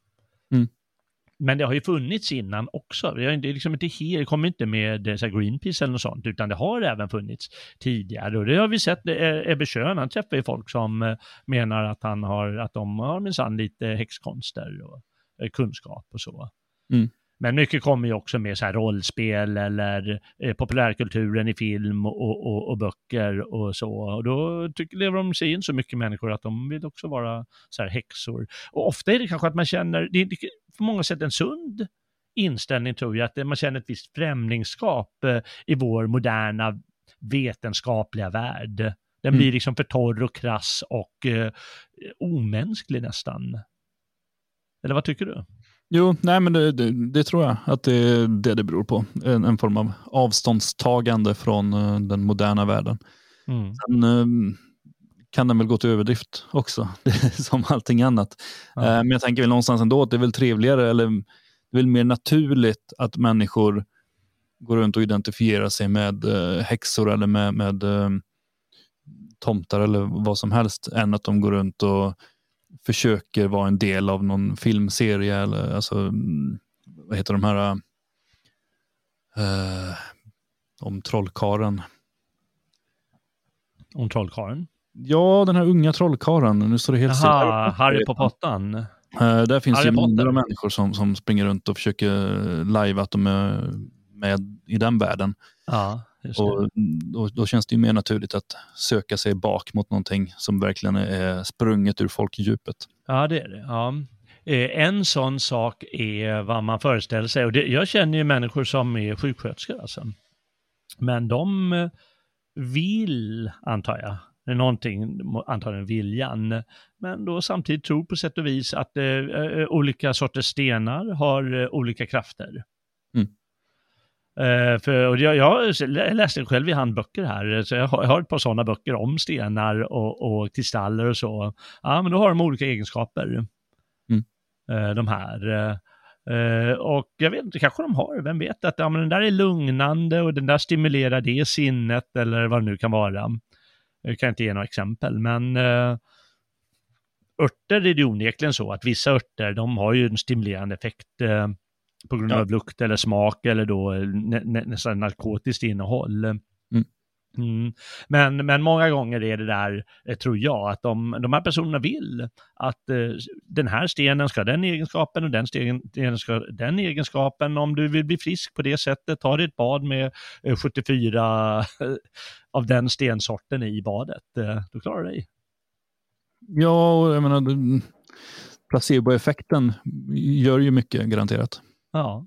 [SPEAKER 1] Men det har ju funnits innan också. Det är liksom inte helt, det kommer inte med eh, så här Greenpeace eller något sånt, utan det har även funnits tidigare. Och det har vi sett, eh, Ebbe Schön, han träffar ju folk som eh, menar att, han har, att de har minsann lite häxkonster och kunskap och så.
[SPEAKER 2] Mm.
[SPEAKER 1] Men mycket kommer ju också med så här rollspel eller eh, populärkulturen i film och, och, och böcker och så. Och då tycker, lever de sig in så mycket människor att de vill också vara så här häxor. Och ofta är det kanske att man känner, det är på många sätt en sund inställning tror jag, att man känner ett visst främlingskap eh, i vår moderna vetenskapliga värld. Den
[SPEAKER 2] Mm.
[SPEAKER 1] blir liksom för torr och krass och eh, omänsklig nästan. Eller vad tycker du?
[SPEAKER 2] Jo, nej men det, det, det tror jag att det är det det beror på. En, en form av avståndstagande från eh, den moderna världen.
[SPEAKER 1] Mm.
[SPEAKER 2] Sen eh, kan den väl gå till överdrift också, <laughs> som allting annat.
[SPEAKER 1] Ja.
[SPEAKER 2] Eh, men jag tänker väl någonstans ändå att det är väl trevligare, eller det är väl mer naturligt att människor går runt och identifierar sig med eh, häxor eller med, med eh, tomtar eller vad som helst, än att de går runt och försöker vara en del av någon filmserie eller alltså, mm, vad heter de här eh, om trollkaren.
[SPEAKER 1] Om trollkarlen?
[SPEAKER 2] Ja, den här unga trollkaren. Nu står det helt still.
[SPEAKER 1] Harry på pottan.
[SPEAKER 2] Eh, där finns
[SPEAKER 1] Harry
[SPEAKER 2] ju av människor som, som springer runt och försöker live att de är med i den världen.
[SPEAKER 1] Ja, det.
[SPEAKER 2] Och då, känns det ju mer naturligt att söka sig bak mot någonting som verkligen är sprunget ur folkdjupet.
[SPEAKER 1] Ja, det är det. Ja. Eh, En sån sak är vad man föreställer sig. Och det, jag känner ju människor som är sjuksköterskor. Alltså. Men de eh, vill, antar jag, någonting, antagligen viljan, men då samtidigt tror på sätt och vis att eh, eh, olika sorters stenar har eh, olika krafter. Eh, för, och jag, jag läste själv i handböcker här, så jag har, jag har ett par sådana böcker om stenar och, och kristaller och så. Ja, men då har de olika egenskaper,
[SPEAKER 2] Mm.
[SPEAKER 1] eh, de här. Eh, och jag vet inte, kanske de har, vem vet, att ja, men den där är lugnande och den där stimulerar det sinnet eller vad det nu kan vara. Jag kan inte ge några exempel, men uh, örter är det onekligen så att vissa örter, de har ju en stimulerande effekt på grund
[SPEAKER 2] Ja.
[SPEAKER 1] av lukt eller smak eller då nä, nä, nästan narkotiskt innehåll. Mm. Men, men många gånger är det där, eh, tror jag, att de, de här personerna vill att eh, den här stenen ska ha den egenskapen och den stenen ska ha den egenskapen. Om du vill bli frisk på det sättet, ta dig ett bad med eh, 74 av den stensorten i badet. Eh, då klarar du dig.
[SPEAKER 2] Ja, jag menar, placeboeffekten gör ju mycket garanterat.
[SPEAKER 1] Ja.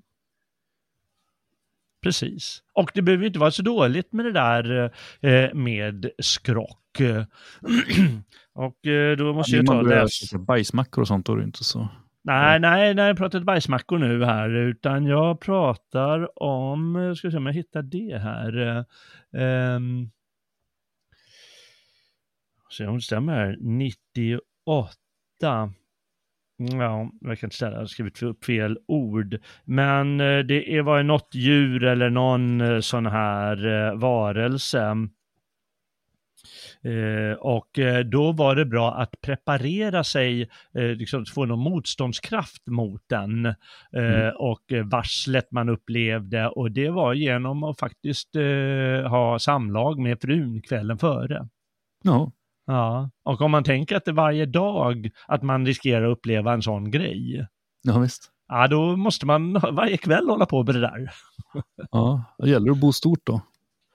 [SPEAKER 1] Precis. Och det behöver inte vara så dåligt med det där eh, med skrock. <clears throat> och eh, då måste jag ta läsa.
[SPEAKER 2] Bajsmackor och sånt, då är det inte så.
[SPEAKER 1] Nej, nej, nej, jag pratar inte bajsmackor nu här, utan jag pratar om, jag ska se om jag hittar det här. eh, Um, se om det stämmer här, 98. Ja, jag kan inte ställa, jag har skrivit upp fel ord. Men eh, det var ju något djur eller någon eh, sån här eh, varelse. Eh, och då var det bra att preparera sig, eh, liksom få någon motståndskraft mot den eh,
[SPEAKER 2] Mm.
[SPEAKER 1] och varslet man upplevde och det var genom att faktiskt ha samlag med frun kvällen före.
[SPEAKER 2] Ja,
[SPEAKER 1] Ja, och om man tänker att det varje dag att man riskerar att uppleva en sån grej,
[SPEAKER 2] Ja, visst.
[SPEAKER 1] Ja, då måste man <laughs> varje kväll hålla på med det där.
[SPEAKER 2] Ja, det gäller att bo stort då.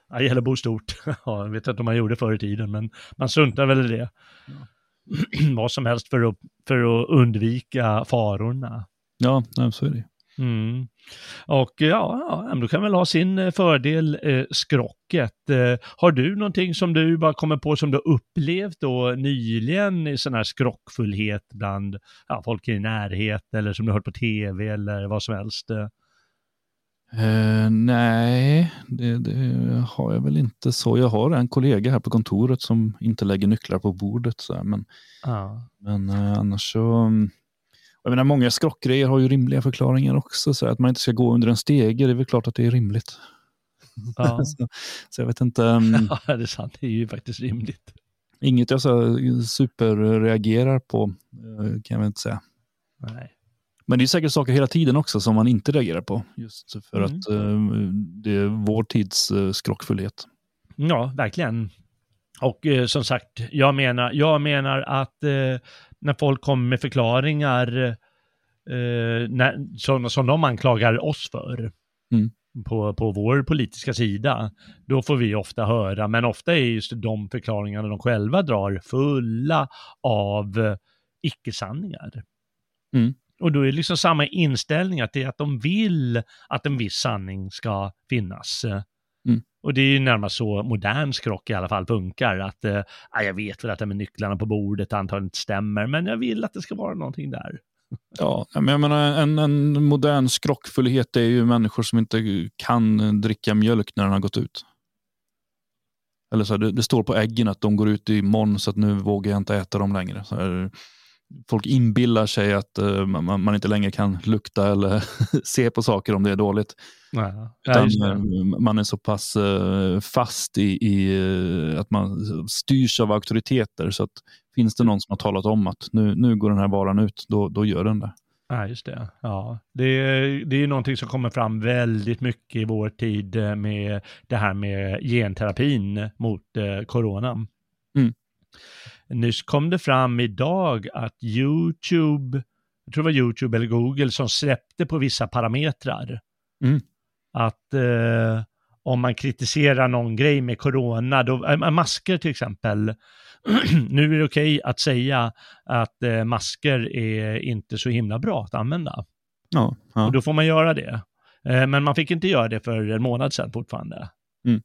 [SPEAKER 1] Ja, det gäller att bo stort. <laughs> Ja, jag vet inte om man gjorde förr i tiden, men man struntar väl i det. Ja. <clears throat> Vad som helst för att, för att undvika farorna.
[SPEAKER 2] Ja, så är det.
[SPEAKER 1] Mm. Och ja, ja, kan väl ha sin eh, fördel, eh, skrocket. Eh, har du någonting som du bara kommer på som du upplevt då nyligen i sån här skrockfullhet bland ja, folk i närhet eller som du hört på tv eller vad som helst? Eh?
[SPEAKER 2] Uh, nej, det, det, har jag väl inte så. Jag har en kollega här på kontoret som inte lägger nycklar på bordet. Så här, men
[SPEAKER 1] ah.
[SPEAKER 2] men uh, annars så... Jag menar, många skrockgrejer har ju rimliga förklaringar också. Så att man inte ska gå under en stege, det är väl klart att det är rimligt.
[SPEAKER 1] Ja. <laughs>
[SPEAKER 2] så, så, jag vet inte. Um, <laughs>
[SPEAKER 1] ja, det är sant. Det är ju faktiskt rimligt.
[SPEAKER 2] Inget jag så superreagerar på, eh, kan jag inte säga.
[SPEAKER 1] Nej.
[SPEAKER 2] Men det är säkert saker hela tiden också som man inte reagerar på. Just för mm. att uh, det är vår tids uh, skrockfullhet.
[SPEAKER 1] Ja, verkligen. Och uh, som sagt, jag menar, jag menar att när folk kommer med förklaringar när, som, som de anklagar oss för,
[SPEAKER 2] mm.
[SPEAKER 1] på, på vår politiska sida, då får vi ofta höra, men ofta är just de förklaringarna de själva drar fulla av icke-sanningar.
[SPEAKER 2] Mm.
[SPEAKER 1] Och då är det liksom samma inställning att det är att de vill att en viss sanning ska finnas. Och det är ju närmast så modern skrock i alla fall funkar. Att eh, ah, jag vet väl att det med nycklarna på bordet antagligen inte stämmer, men jag vill att det ska vara någonting där. <laughs>
[SPEAKER 2] Ja, men jag menar en, en modern skrockfullhet är ju människor som inte kan dricka mjölk när den har gått ut. Eller så här, det, det, står på äggen att de går ut imorgon så att nu vågar jag inte äta dem längre. Så här, folk inbillar sig att uh, man, man, inte längre kan lukta eller <laughs> se på saker om det är dåligt.
[SPEAKER 1] Ja,
[SPEAKER 2] Utan, ja, man är så pass uh, fast i, i uh, att man styrs av auktoriteter så att finns det någon som har talat om att nu, nu går den här varan ut, då, då gör den det.
[SPEAKER 1] Ja, just det. Ja, det, är, det är någonting som kommer fram väldigt mycket i vår tid med det här med genterapin mot eh, corona.
[SPEAKER 2] Mm.
[SPEAKER 1] Nyss kom det fram idag att YouTube, jag tror det var YouTube eller Google som släppte på vissa parametrar.
[SPEAKER 2] Mm.
[SPEAKER 1] Att eh, om man kritiserar någon grej med corona, då, äh, masker till exempel, <clears throat> nu är det okej okay att säga att eh, masker är inte så himla bra att använda.
[SPEAKER 2] Ja, ja.
[SPEAKER 1] Och då får man göra det. Eh, men man fick inte göra det för en månad sedan fortfarande.
[SPEAKER 2] Mm.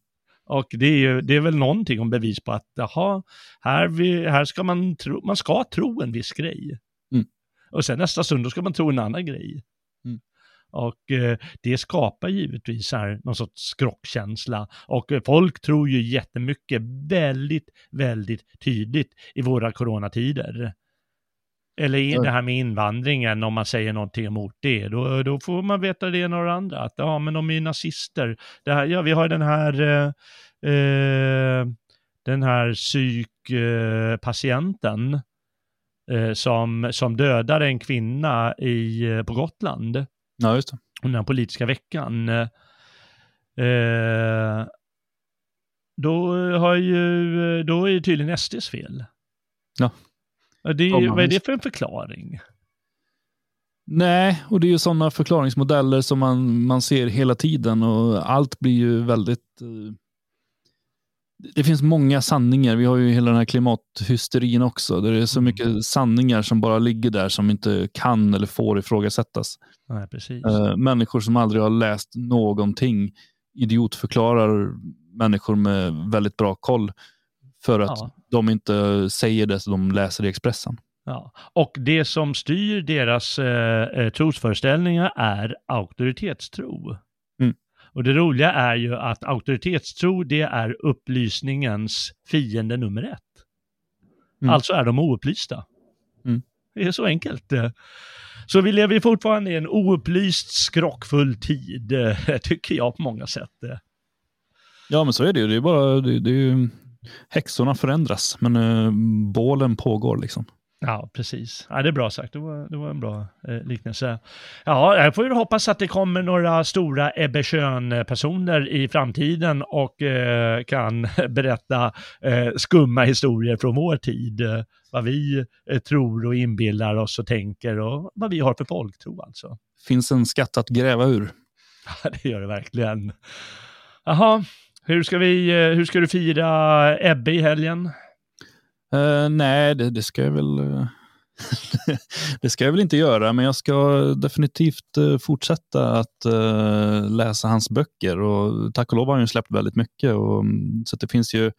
[SPEAKER 1] Och det är, ju, det är väl någonting om bevis på att, jaha, här, vi, här ska man tro, man ska tro en viss grej.
[SPEAKER 2] Mm.
[SPEAKER 1] Och sen nästa stund, då ska man tro en annan grej.
[SPEAKER 2] Mm.
[SPEAKER 1] Och eh, det skapar givetvis här någon sorts skrockkänsla. Och eh, folk tror ju jättemycket väldigt, väldigt tydligt i våra coronatider. Eller i det här med invandringen, om man säger någonting emot det, då, då får man veta det ena och det andra. Att ja, men de är ju nazister. Det här, ja, vi har den här, eh, eh den här psykpatienten eh, som, som dödade en kvinna i, eh, på Gotland.
[SPEAKER 2] Ja, just det.
[SPEAKER 1] Under den politiska veckan. Eh, då, har ju, då är det tydligen SDs fel.
[SPEAKER 2] Ja.
[SPEAKER 1] Det är, vad är det för en förklaring?
[SPEAKER 2] Nej, och det är ju sådana förklaringsmodeller som man, man ser hela tiden och allt blir ju väldigt... Uh, det finns många sanningar. Vi har ju hela den här klimathysterin också. Där det är så mm. mycket sanningar som bara ligger där som inte kan eller får ifrågasättas.
[SPEAKER 1] Nej, precis.
[SPEAKER 2] Uh, människor som aldrig har läst någonting idiotförklarar människor med väldigt bra koll för att ja. de inte säger det som de läser i Expressen.
[SPEAKER 1] Ja. Och det som styr deras eh, eh, trosföreställningar är auktoritetstro.
[SPEAKER 2] Mm.
[SPEAKER 1] Och det roliga är ju att auktoritetstro det är upplysningens fiende nummer ett. Mm. Alltså är de oupplysta.
[SPEAKER 2] Mm.
[SPEAKER 1] Det är så enkelt. Så vi lever fortfarande i en oupplyst, skrockfull tid, <laughs> tycker jag på många sätt.
[SPEAKER 2] Ja, men så är det ju. Det är bara, det, det är ju häxorna förändras, men eh, bålen pågår liksom.
[SPEAKER 1] Ja, precis. Ja, det är bra sagt. Det var, det var en bra eh, liknelse. Ja, jag får ju hoppas att det kommer några stora Ebbe personer i framtiden och eh, kan <laughs> berätta eh, skumma historier från vår tid. Vad vi eh, tror och inbillar oss och tänker och vad vi har för folktro alltså.
[SPEAKER 2] Finns en skatt att gräva ur. <laughs>
[SPEAKER 1] Ja, det gör det verkligen. Jaha, hur ska, vi, eh, hur ska du fira Ebbe i helgen?
[SPEAKER 2] Uh, nej, det, det, ska jag väl... Uh, <laughs> det ska jag väl inte göra, men jag ska definitivt fortsätta att läsa hans böcker. Och tack och lov har han ju släppt väldigt mycket, och, um, så det finns ju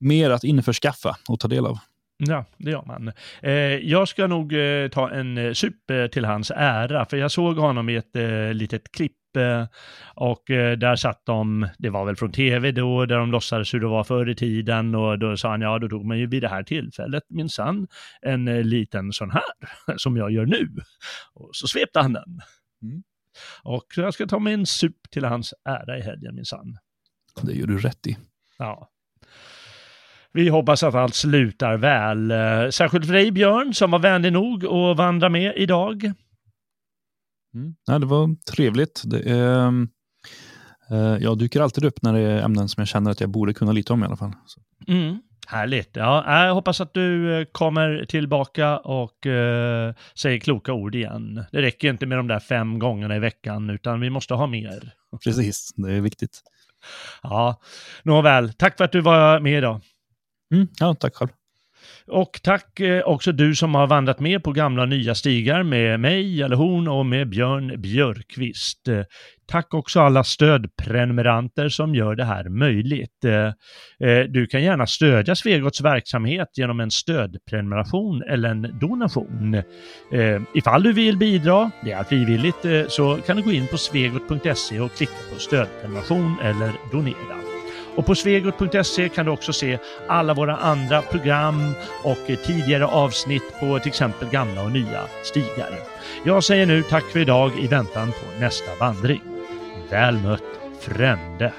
[SPEAKER 2] mer att införskaffa och ta del av.
[SPEAKER 1] Ja, det gör man. Eh, jag ska nog eh, ta en sup till hans ära, för jag såg honom i ett eh, litet klipp Eh, och eh, där satt de, det var väl från tv då, där de låtsades hur det var förr i tiden och då sa han, ja då tog man ju vid det här tillfället minsann en eh, liten sån här, <laughs> som jag gör nu. Och så svepte han den. Mm. Och jag ska ta mig en sup till hans ära i helgen minsann.
[SPEAKER 2] Det gör du rätt i.
[SPEAKER 1] Ja. Vi hoppas att allt slutar väl. Särskilt för dig Björn som var vänlig nog att vandra med idag.
[SPEAKER 2] Mm. Ja, det var trevligt. Det är, eh, jag dyker alltid upp när det är ämnen som jag känner att jag borde kunna lite om i alla fall.
[SPEAKER 1] Mm. Härligt. Ja, jag hoppas att du eh, kommer tillbaka och uh, säger kloka ord igen. Det räcker inte med de där fem gångerna i veckan, utan vi måste ha mer. <laughs>
[SPEAKER 2] Precis, det är viktigt.
[SPEAKER 1] Ja, nåväl. Tack för att du var med idag.
[SPEAKER 2] Mm, ja, tack själv.
[SPEAKER 1] Och tack eh, också du som har vandrat med på gamla och nya stigar med mig, eller hon och med Björn Björkqvist. Eh, tack också alla stödprenumeranter som gör det här möjligt. Eh, du kan gärna stödja Svegots verksamhet genom en stödprenumeration eller en donation. Ifall du vill bidra, det är frivilligt, så kan du gå in på svegot.se och klicka på stödprenumeration eller donera. Och på svegot.se kan du också se alla våra andra program och eh, tidigare avsnitt på till exempel gamla och nya stigar. Jag säger nu tack för idag i väntan på nästa vandring. Väl mött Frände!